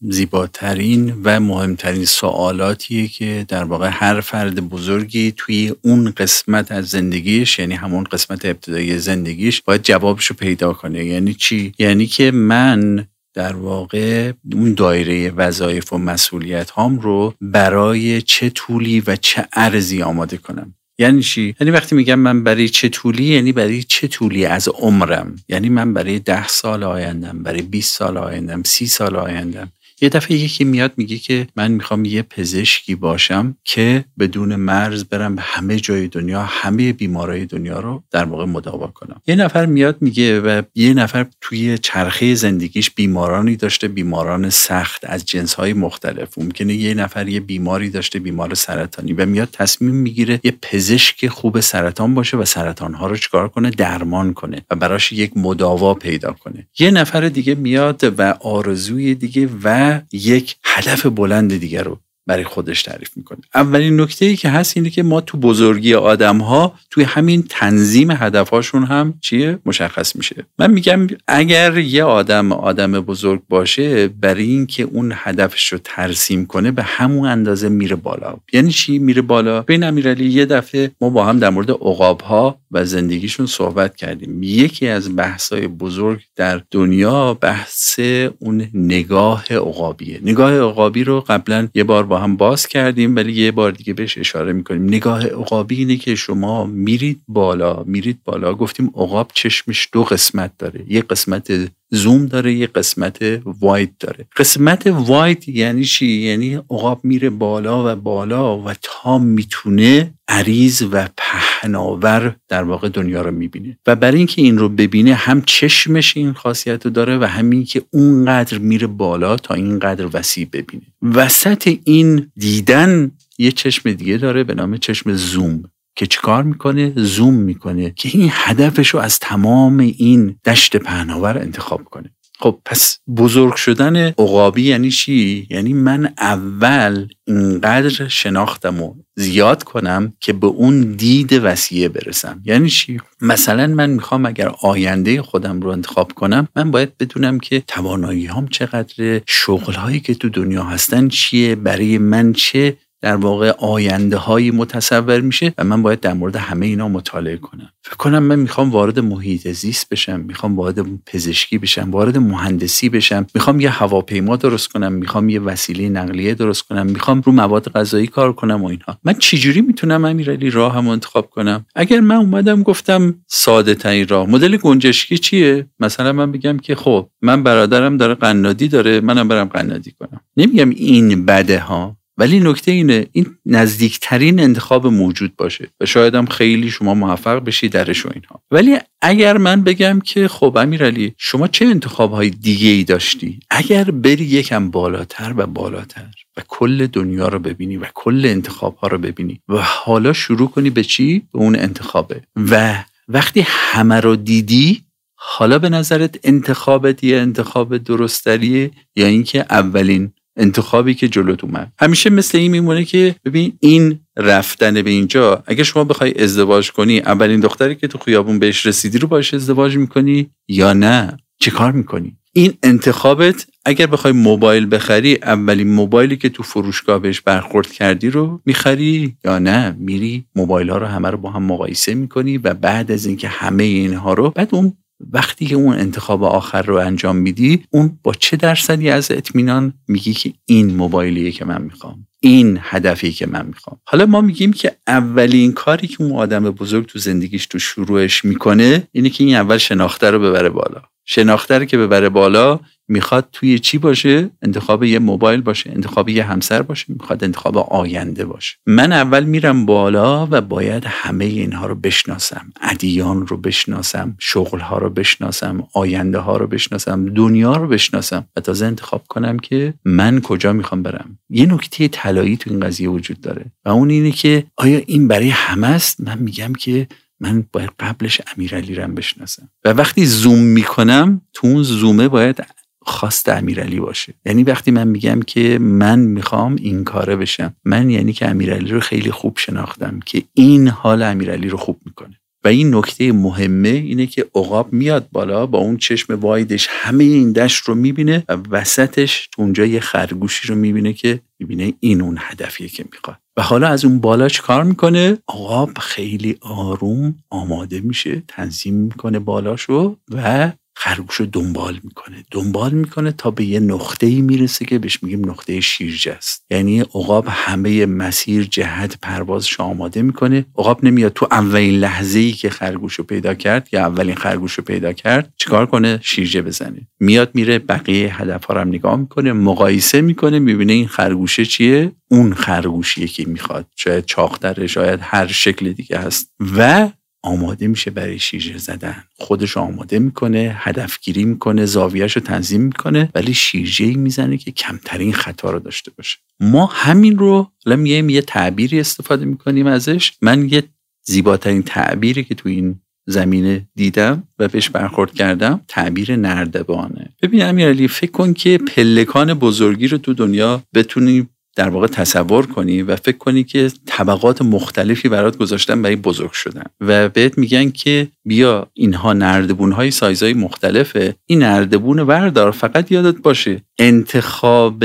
[SPEAKER 2] زیباترین و مهمترین سوالاتیه که در واقع هر فرد بزرگی توی اون قسمت از زندگیش یعنی همون قسمت ابتدایی زندگیش باید جوابشو پیدا کنه. یعنی چی؟ یعنی که من در واقع اون دایره وظایف و مسئولیت هام رو برای چه طولی و چه ارزی آماده کنم؟ یعنی چی؟ یعنی وقتی میگم من برای چه طولی یعنی برای چه طولی از عمرم؟ یعنی من برای ده سال آیندم برای 20 سال آیندم سی سال آیندم. یه دفعه یکی میاد میگه که من می‌خوام یه پزشکی باشم که بدون مرز برم به همه جای دنیا همه بیمارای دنیا رو در واقع مداوا کنم. یه نفر میاد میگه و یه نفر توی چرخه زندگیش بیمارانی داشته بیماران سخت از جنسهای مختلف. ممکنه یه نفر یه بیماری داشته بیمار سرطانی. و میاد تصمیم می‌گیره یه پزشک خوب سرطان باشه و سرطانها رو چکار کنه؟ درمان کنه و براش یک مداوا پیدا کنه. یه نفر دیگه میاد و آرزوی دیگه و یک هدف بلند دیگر رو برای خودش تعریف می‌کنه. اولین نکته ای که هست اینه که ما تو بزرگی آدم ها توی همین تنظیم هدفهاشون هم چیه؟ مشخص میشه. من میگم اگر یه آدم آدم بزرگ باشه برای اینکه اون هدفش رو ترسیم کنه به همون اندازه میره بالا. یعنی چی میره بالا؟ بین امیرعلی یه دفعه ما با هم در مورد عقاب ها و زندگیشون صحبت کردیم. یکی از بحثای بزرگ در دنیا بحث اون نگاه عقابیه. نگاه عقابی رو قبلا یه بار با هم باز کردیم ولی یه بار دیگه بهش اشاره می‌کنیم. نگاه عقابی اینه که شما میرید بالا میرید بالا گفتیم عقاب چشمش دو قسمت داره. یه قسمت زوم داره یه قسمت واید داره. قسمت واید یعنی چی؟ یعنی عقاب میره بالا و بالا و تا می‌تونه عریض و پهناور در واقع دنیا رو می‌بینه. و برای اینکه این رو ببینه هم چشمش این خاصیت رو داره و همین که اونقدر میره بالا تا اینقدر وسیع ببینه. وسط این دیدن یه چشم دیگه داره به نام چشم زوم. که چیکار می‌کنه زوم می‌کنه که این هدفش رو از تمام این دشت پهناور انتخاب کنه خب پس بزرگ شدن عقابی یعنی چی؟ یعنی من اول اینقدر شناختم و زیاد کنم که به اون دید وسیعه برسم یعنی چی؟ مثلا من می‌خوام اگر آینده خودم رو انتخاب کنم من باید بدونم که توانایی هم چقدر شغل هایی که تو دنیا هستن چیه برای من چه در واقع آینده های متصور میشه و من باید در مورد همه اینا مطالعه کنم. فکر کنم من می‌خوام وارد محیط زیست بشم می‌خوام وارد پزشکی بشم وارد مهندسی بشم. می‌خوام یه هواپیما درست کنم می‌خوام یه وسیله نقلیه درست کنم می‌خوام رو مواد غذایی کار کنم و اینها. من چجوری می‌تونم امیرعلی راه هم انتخاب کنم؟ اگر من اومدم گفتم ساده ترین راه مدل گنجشکی چیه؟ مثلا من بگم که خب من برادرم داره قنادی داره منم برم قنادی کنم. نمیگم این بده ها. ولی نکته اینه این نزدیکترین انتخاب موجود باشه و شاید هم خیلی شما موفق بشی درش و اینها. ولی اگر من بگم که خب امیرعلی شما چه انتخاب های دیگه ای داشتی؟ اگر بری یکم بالاتر و بالاتر و کل دنیا رو ببینی و کل انتخاب ها رو ببینی و حالا شروع کنی به چی؟ به اون انتخابه. و وقتی همه رو دیدی حالا به نظرت انتخابت یه انتخاب درستریه یا اینکه اولین انتخابی که جلوت اومد. همیشه مثل این میمونه که ببین این رفتن به اینجا اگه شما بخوای ازدواج کنی اولین دختری که تو خیابون بهش رسیدی رو باش ازدواج می‌کنی یا نه؟ چه کار می‌کنی؟ این انتخابت اگر بخوای موبایل بخری اولین موبایلی که تو فروشگاه بهش برخورد کردی رو می‌خری یا نه؟ میری موبایل ها رو همه رو با هم مقایسه می‌کنی و بعد از اینکه همه اینها رو بعد اون وقتی که اون انتخاب آخر رو انجام میدی اون با چه درصدی از اطمینان میگی که این موبایلیه که من می‌خوام؟ این هدفی که من می‌خوام. حالا ما میگیم که اولین کاری که اون آدم بزرگ تو زندگیش تو شروعش می‌کنه اینه که این اول شناخته رو ببره بالا. شناخته رو که ببره بالا می‌خواد توی چی باشه؟ انتخاب یه موبایل باشه انتخاب یه همسر باشه می‌خواد انتخاب آینده باشه. من اول میرم بالا و باید همه اینها رو بشناسم. ادیان رو بشناسم شغل ها رو بشناسم آینده ها رو بشناسم دنیا رو بشناسم. و تازه انتخاب کنم که من کجا می‌خوام برم. یه نکته طلایی تو این قضیه وجود داره. و اون اینه که آیا این برای همه است؟ من میگم که من باید قبلش امیرعلی رم بشناسم. و وقتی زوم می‌کنم تو اون زومه باید خواست امیرعلی باشه. یعنی وقتی من میگم که من می‌خوام این کاره بشم من یعنی که امیرعلی رو خیلی خوب شناختم که این حال امیرعلی رو خوب می‌کنه. و این نکته مهمه اینه که عقاب میاد بالا با اون چشم وایدش همه این دشت رو می‌بینه و وسطش اونجا یه خرگوشی رو می‌بینه که می‌بینه این اون هدفیه که می‌خواد. و حالا از اون بالا کار می‌کنه؟ عقاب خیلی آروم آماده میشه تنظیم می‌کنه بالاشو و خرگوش رو دنبال می‌کنه. دنبال می‌کنه تا به یه نقطه ای می‌رسه که بهش میگیم نقطه شیرجه است. یعنی عقاب همه مسیر جهت پروازش آماده می‌کنه. عقاب نمیاد تو اولین لحظه ای که خرگوش رو پیدا کرد یا اولین خرگوش رو پیدا کرد چیکار کنه؟ شیرجه بزنه. میاد میره بقیه هدف ها رو هم نگاه می‌کنه مقایسه می‌کنه می‌بینه این خرگوشه چیه؟ اون خرگوشیه که می‌خواد. شاید چاختره شاید هر شکل دیگه هست. و آماده میشه برای شیرجه زدن. خودش آماده می‌کنه هدفگیری می‌کنه زاویهش رو تنظیم می‌کنه ولی شیرجه ای می‌زنه که کمترین خطا رو داشته باشه. ما همین رو میایم یه تعبیری استفاده می‌کنیم ازش. من یه زیباترین تعبیری که تو این زمینه دیدم و بهش برخورد کردم تعبیر نردبانه. ببین امیرعلی فکر کن که پلکان بزرگی رو تو دنیا بتونی در واقع تصور کنی و فکر کنی که طبقات مختلفی برات گذاشتن برای بزرگ شدن. و بهت میگن که بیا اینها نردبون های سایزهای مختلفه. این نردبون وردار فقط یادت باشه انتخاب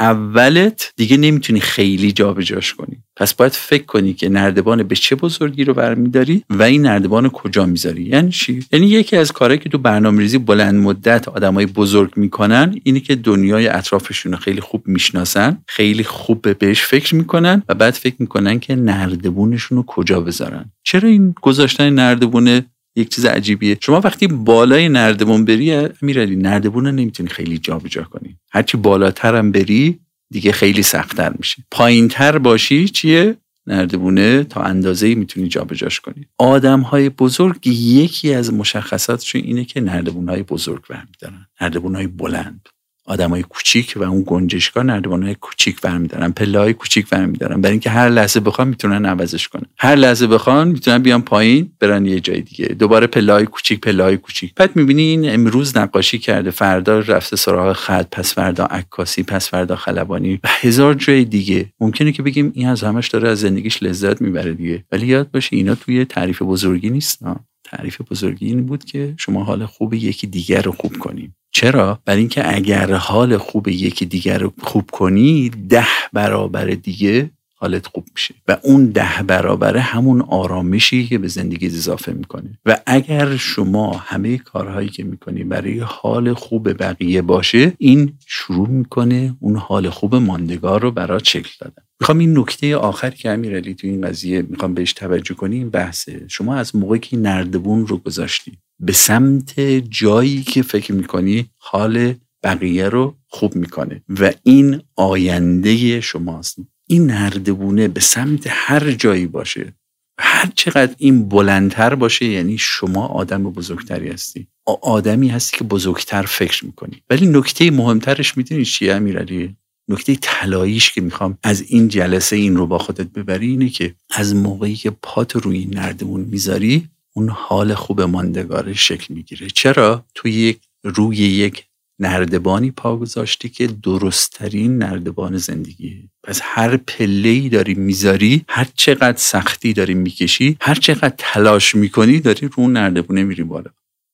[SPEAKER 2] اولت دیگه نمی‌تونی خیلی جابجاش کنی. پس باید فکر کنی که نردبان به چه بزرگی رو برمیداری و این نردبان کجا می‌ذاری. یعنی چی؟ یعنی یکی از کارهایی که تو برنامه‌ریزی بلند مدت آدمای بزرگ می‌کنن اینه که دنیای اطرافشون رو خیلی خوب می‌شناسن خیلی خوب بهش فکر می‌کنن و بعد فکر می‌کنن که نردبونشون رو کجا بذارن. چرا این گذاشتن نردبون یک چیز عجیبیه. شما وقتی بالای نردبون بری امیرعلی نردبون رو نمی‌تونی خیلی جابجا کنی. هرچی بالاتر هم بری دیگه خیلی سختتر میشه. پایینتر باشی چیه؟ نردبونه تا اندازه می‌تونی جابجاش کنی. آدم های بزرگ یکی از مشخصاتشون اینه که نردبون های بزرگ برمیدارن نردبون های بلند. آدمای کوچیک و اون گنجشکا نردبانای کوچیک برمیدارن پله های کوچیک برمیدارن. برای اینکه هر لحظه بخوان می‌تونن عوضش کنن. هر لحظه بخوان می‌تونن بیان پایین برن یه جای دیگه. دوباره پله های کوچیک پله های کوچیک. بعد می‌بینی این امروز نقاشی کرده فردا رفته سراغ خط پس فردا عکاسی پس فردا خلبانی. و هزار جای دیگه. ممکنه که بگیم این از همش داره از زندگیش لذت می‌بره دیگه. ولی یاد باشه اینا توی تعریف بزرگی نیست تعریف بزرگی این بود که شما حال خوب یکی دیگر رو خوب کنیم. چرا؟ برای اینکه اگر حال خوب یکی دیگر رو خوب کنی ده برابر دیگه حالت خوب میشه. و اون ده برابره همون آرامشی که به زندگی اضافه می‌کنه. و اگر شما همه کارهایی که می‌کنی برای حال خوب بقیه باشه این شروع می‌کنه اون حال خوب ماندگار رو برات شکل دادن. می‌خوام این نکته آخری که امیرعلی تو این قضیه می‌خوام بهش توجه کنی این بحثه. شما از موقعی که نردبون رو گذاشتی به سمت جایی که فکر می‌کنی حال بقیه رو خوب می‌کنه و این آینده شماست. این نردبونه به سمت هر جایی باشه. هر چقدر این بلندتر باشه یعنی شما آدم بزرگتری هستی. آدمی هستی که بزرگتر فکر می‌کنی. ولی نکته مهمترش می‌دونی چیه امیرعلی نکته طلاییش که می‌خوام از این جلسه این رو با خودت ببری اینه که از موقعی که پات روی نردمون می‌ذاری اون حال خوب ماندگاره شکل می‌گیره. چرا؟ تو یک روی یک نردبانی پا گذاشتی که درستترین نردبان زندگیه پس هر پله ای داری می‌ذاری هر چقدر سختی داری می‌کشی هر چقدر تلاش می‌کنی داری رو اون نردبونه میری بالا.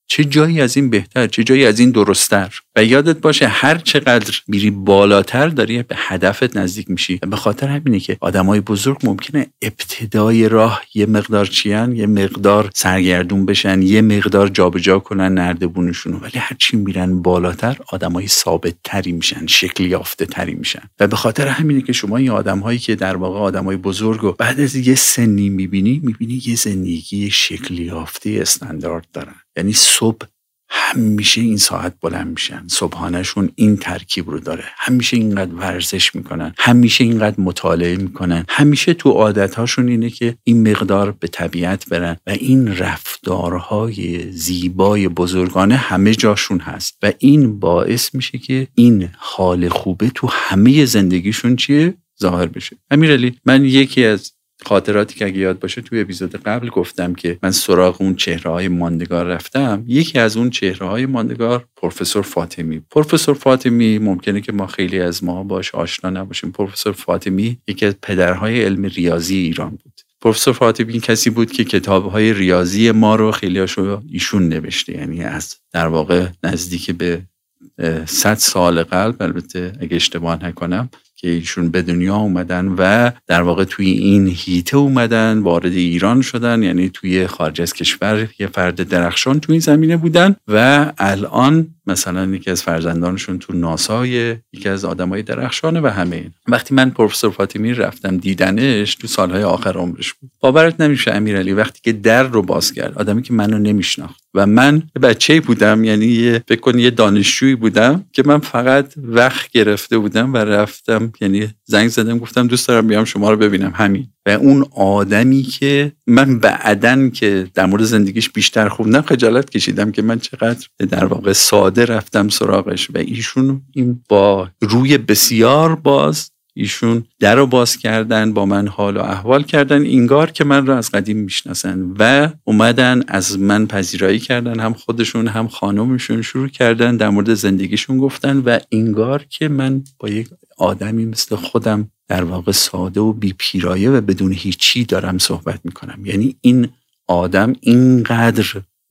[SPEAKER 2] چه جایی از این بهتر چه جایی از این درستتر و یادت باشه هر چقدر میری بالاتر داری به هدفت نزدیک میشی. و به خاطر همینه که آدمای بزرگ ممکنه ابتدای راه یه مقدار چیان یه مقدار سرگردون بشن یه مقدار جابجا کنن نردبونشون ولی هرچی میرن بالاتر آدمای ثابت تری میشن شکل یافته تری میشن. و به خاطر همینه که شما این آدمهایی که در واقع آدمای بزرگ و بعد از یه سنی می‌بینی می‌بینی یه زندگی شکل یافته استاندارد دارن. یعنی صبح همیشه این ساعت بلند میشن. صبحانهشون این ترکیب رو داره. همیشه اینقدر ورزش می‌کنن. همیشه اینقدر مطالعه می‌کنن. همیشه تو عادتهاشون اینه که این مقدار به طبیعت برن و این رفتارهای زیبای بزرگانه همه جاشون هست. و این باعث میشه که این حال خوبه تو همه زندگیشون چیه؟ ظاهر بشه. امیرعلی من یکی از خاطراتی که اگه یاد باشه توی اپیزود قبل گفتم که من سراغ اون چهره های ماندگار رفتم. یکی از اون چهره های ماندگار پروفسور فاطمی. پروفسور فاطمی ممکنه که ما خیلی از ما باش آشنا نباشیم. پروفسور فاطمی یکی از پدرهای علم ریاضی ایران بود. پروفسور فاطمی کسی بود که کتاب های ریاضی ما رو خیلی هاشو ایشون نوشته. یعنی از در واقع نزدیک به صد سال قبل البته اگه اشتباه نکنم که ایشون به دنیا اومدن و در واقع توی این هیته اومدن وارد ایران شدن یعنی توی خارج از کشور یه فرد درخشان توی این زمینه بودن و الان مثلا یکی از فرزندانشون تو ناسای یکی از آدمای درخشانه و همه این وقتی من پروفسور فاطمی رفتم دیدنش تو سالهای آخر عمرش بود. باورت نمیشه امیرعلی وقتی که در رو باز کرد آدمی که منو نمیشناخت و من بچه بودم یعنی فکر کن یه دانشجویی بودم که من فقط وقت گرفته بودم و رفتم یعنی زنگ زدم گفتم دوست دارم بیام شما رو ببینم. همین. و اون آدمی که من بعدن که در مورد زندگیش بیشتر خوندم خجالت کشیدم که من چقدر در واقع ساده رفتم سراغش و ایشون این با روی بسیار باز ایشون در رو باز کردن با من حال و احوال کردن اینگار که من رو از قدیم می‌شناسن و اومدن از من پذیرایی کردن هم خودشون هم خانمشون شروع کردن در مورد زندگیشون گفتن و اینگار که من با یک آدمی مثل خودم در واقع ساده و بی پیرایه و بدون هیچی دارم صحبت می‌کنم. یعنی این آدم اینقدر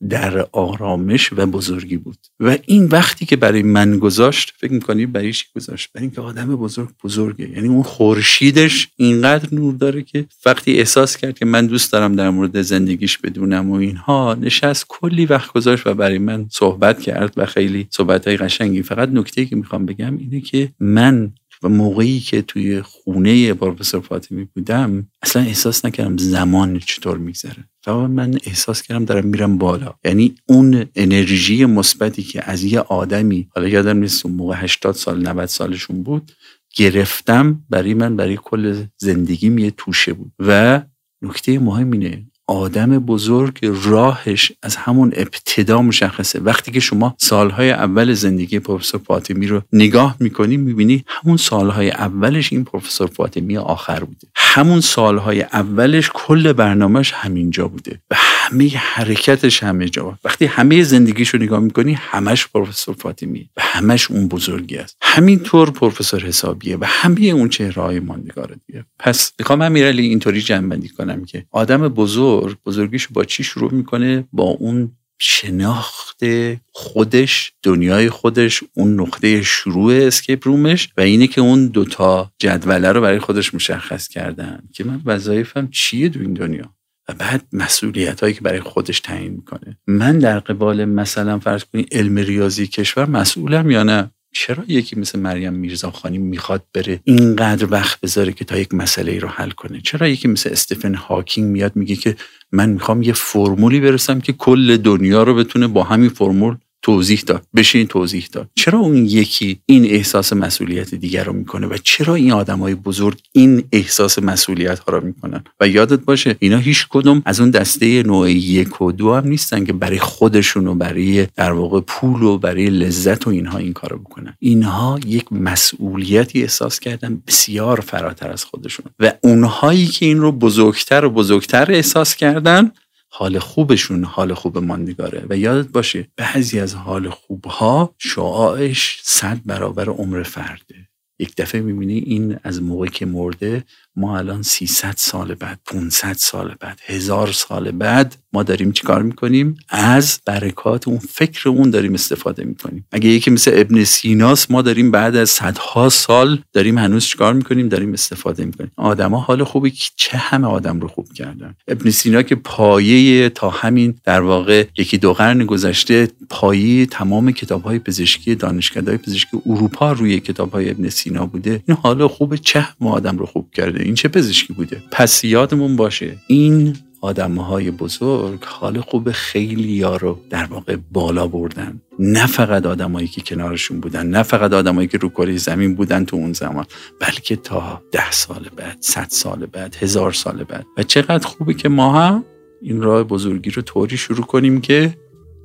[SPEAKER 2] در آرامش و بزرگی بود. و این وقتی که برای من گذاشت فکر می‌کنی برای چی گذاشت؟ برای اینکه آدم بزرگ بزرگه. یعنی اون خورشیدش اینقدر نور داره که وقتی احساس کرد که من دوست دارم در مورد زندگیش بدونم و اینها نشست کلی وقت گذاشت و برای من صحبت کرد و خیلی صحبت های قشنگی. فقط نکته که می‌خوام بگم اینه که من و موقعی که توی خونه پروفسور فاطمی بودم اصلا احساس نکردم زمان چطور میگذره. فقط من احساس کردم دارم میرم بالا. یعنی اون انرژی مثبتی که از یه آدمی حالا یادم نیست اون موقع 80 سال 90 سالشون بود گرفتم برای من برای کل زندگیم یه توشه بود. و نکته مهم اینه آدم بزرگ راهش از همون ابتدا مشخصه. وقتی که شما سالهای اول زندگی پروفسور فاطمی رو نگاه می‌کنی می‌بینی همون سالهای اولش این پروفسور فاطمی آخر بوده. همون سالهای اولش کل برنامهش همینجا بوده و همه حرکتش همه جا وقتی همه زندگیش رو نگاه می‌کنی همش پروفسور فاطمی و همش اون بزرگی است. همینطور پروفسور حسابیه و همه اون چهره های ماندگاره دیگه. پس می‌خوام امیرعلی اینطوری جنبندی کنم که آدم بزرگ بزرگیش با چی شروع می‌کنه؟ با اون شناخت خودش دنیای خودش اون نقطه شروع اسکیپ رومش و اینه که اون دوتا جدوله رو برای خودش مشخص کردن که من وظایفم چیه دو این دنیا؟ و بعد مسئولیت هایی که برای خودش تعیین می‌کنه. من در قبال مثلا فرض کنید علم ریاضی کشور مسئولم یا نه؟ چرا یکی مثل مریم میرزاخانی می‌خواد بره اینقدر وقت بذاره که تا یک مسئله ای رو حل کنه؟ چرا یکی مثل استفن هاکینگ میاد میگه که من می‌خوام یه فرمولی برسم که کل دنیا رو بتونه با همین فرمول توضیح داد. بشین توضیح داد. چرا اون یکی این احساس مسئولیت دیگر رو می‌کنه و چرا این آدم های بزرگ این احساس مسئولیت ها رو می‌کنن؟ و یادت باشه اینا هیچ کدوم از اون دسته نوع یک و دو هم نیستن که برای خودشون و برای در واقع پول و برای لذت و اینها این کارو بکنن. اینها یک مسئولیتی احساس کردن بسیار فراتر از خودشون. و اونهایی که این رو بزرگتر و بزرگتر احساس کردن حال خوبشون حال خوب ماندگاره. و یادت باشه بعضی از حال خوبها شعاعش صد برابر عمر فرده. یک دفعه می‌بینی این از موقعی که مرده ما الان 300 سال بعد 500 سال بعد هزار سال بعد ما داریم چیکار می‌کنیم؟ از برکات اون فکر اون داریم استفاده می‌کنیم. اگه یکی مثل ابن سیناس ما داریم بعد از صدها سال داریم هنوز چیکار می‌کنیم؟ داریم استفاده می‌کنیم. آدما حال خوبی که چه همه آدم رو خوب کردن. ابن سینا که پایه تا همین در واقع یکی دو قرن گذشته پایه تمام کتاب های پزشکی دانشکده های پزشکی اروپا روی کتاب های ابن سینا بوده. این حال خوب چه همه آدم رو خوب کرده؟ این چه پزشکی بوده؟ پس یادمون باشه این آدم های بزرگ حال خوب خیلی ها رو در واقع بالا بردن. نه فقط آدمایی که کنارشون بودن نه فقط آدمایی که رو کره زمین بودن تو اون زمان بلکه تا ده سال بعد صد سال بعد هزار سال بعد. و چقدر خوبه که ما هم این راه بزرگی رو طوری شروع کنیم که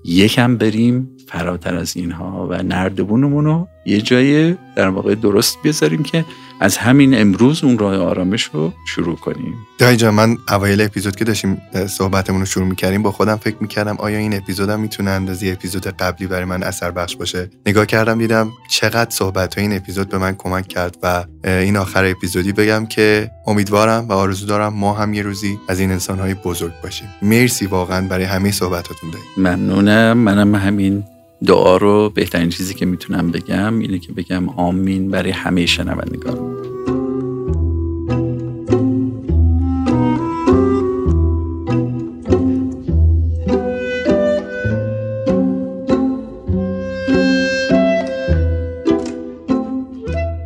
[SPEAKER 2] یکم بریم فراتر از اینها و نردبونمون رو یه جای در واقع درست بذاریم که از همین امروز اون راه آرامش رو شروع کنیم.
[SPEAKER 1] دایی جان من اوایل اپیزود که داشتیم صحبتمون رو شروع می‌کردیم با خودم فکر می‌کردم آیا این اپیزودم می‌تونه اندازی اپیزود قبلی برای من اثر بخش باشه؟ نگاه کردم دیدم چقدر صحبت این اپیزود به من کمک کرد و این آخر اپیزودی بگم که امیدوارم و آرزو دارم ما هم یه روزی از این انسان های بزرگ باشیم. مرسی واقعا برای همه صحبتاتون دایی.
[SPEAKER 2] ممنونم. منم همین دعا رو بهترین چیزی که می‌تونم بگم اینه که بگم آمین برای همه شنوندگان.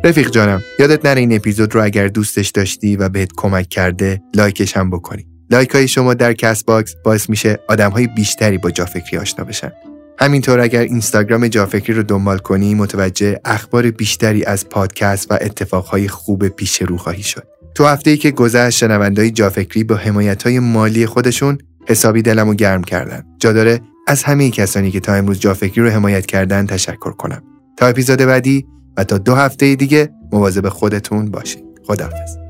[SPEAKER 1] رفیق جانم یادت نره این اپیزود رو اگر دوستش داشتی و بهت کمک کرده لایکش هم بکنی. لایک های شما در Castbox باعث میشه آدم های بیشتری با جافکری آشنا بشن. همینطور اگر اینستاگرام جافکری رو دنبال کنی متوجه اخبار بیشتری از پادکست و اتفاقهای خوب پیش رو خواهی شد. تو هفته ای که گذشت شنونده‌های جافکری با حمایت های مالی خودشون حسابی دلمو گرم کردن. جا داره از همه کسانی که تا امروز جافکری رو حمایت کردن تشکر کنم. تا اپیزود بعدی و تا دو هفته دیگه مواظب خودتون باشید. خداحافظ.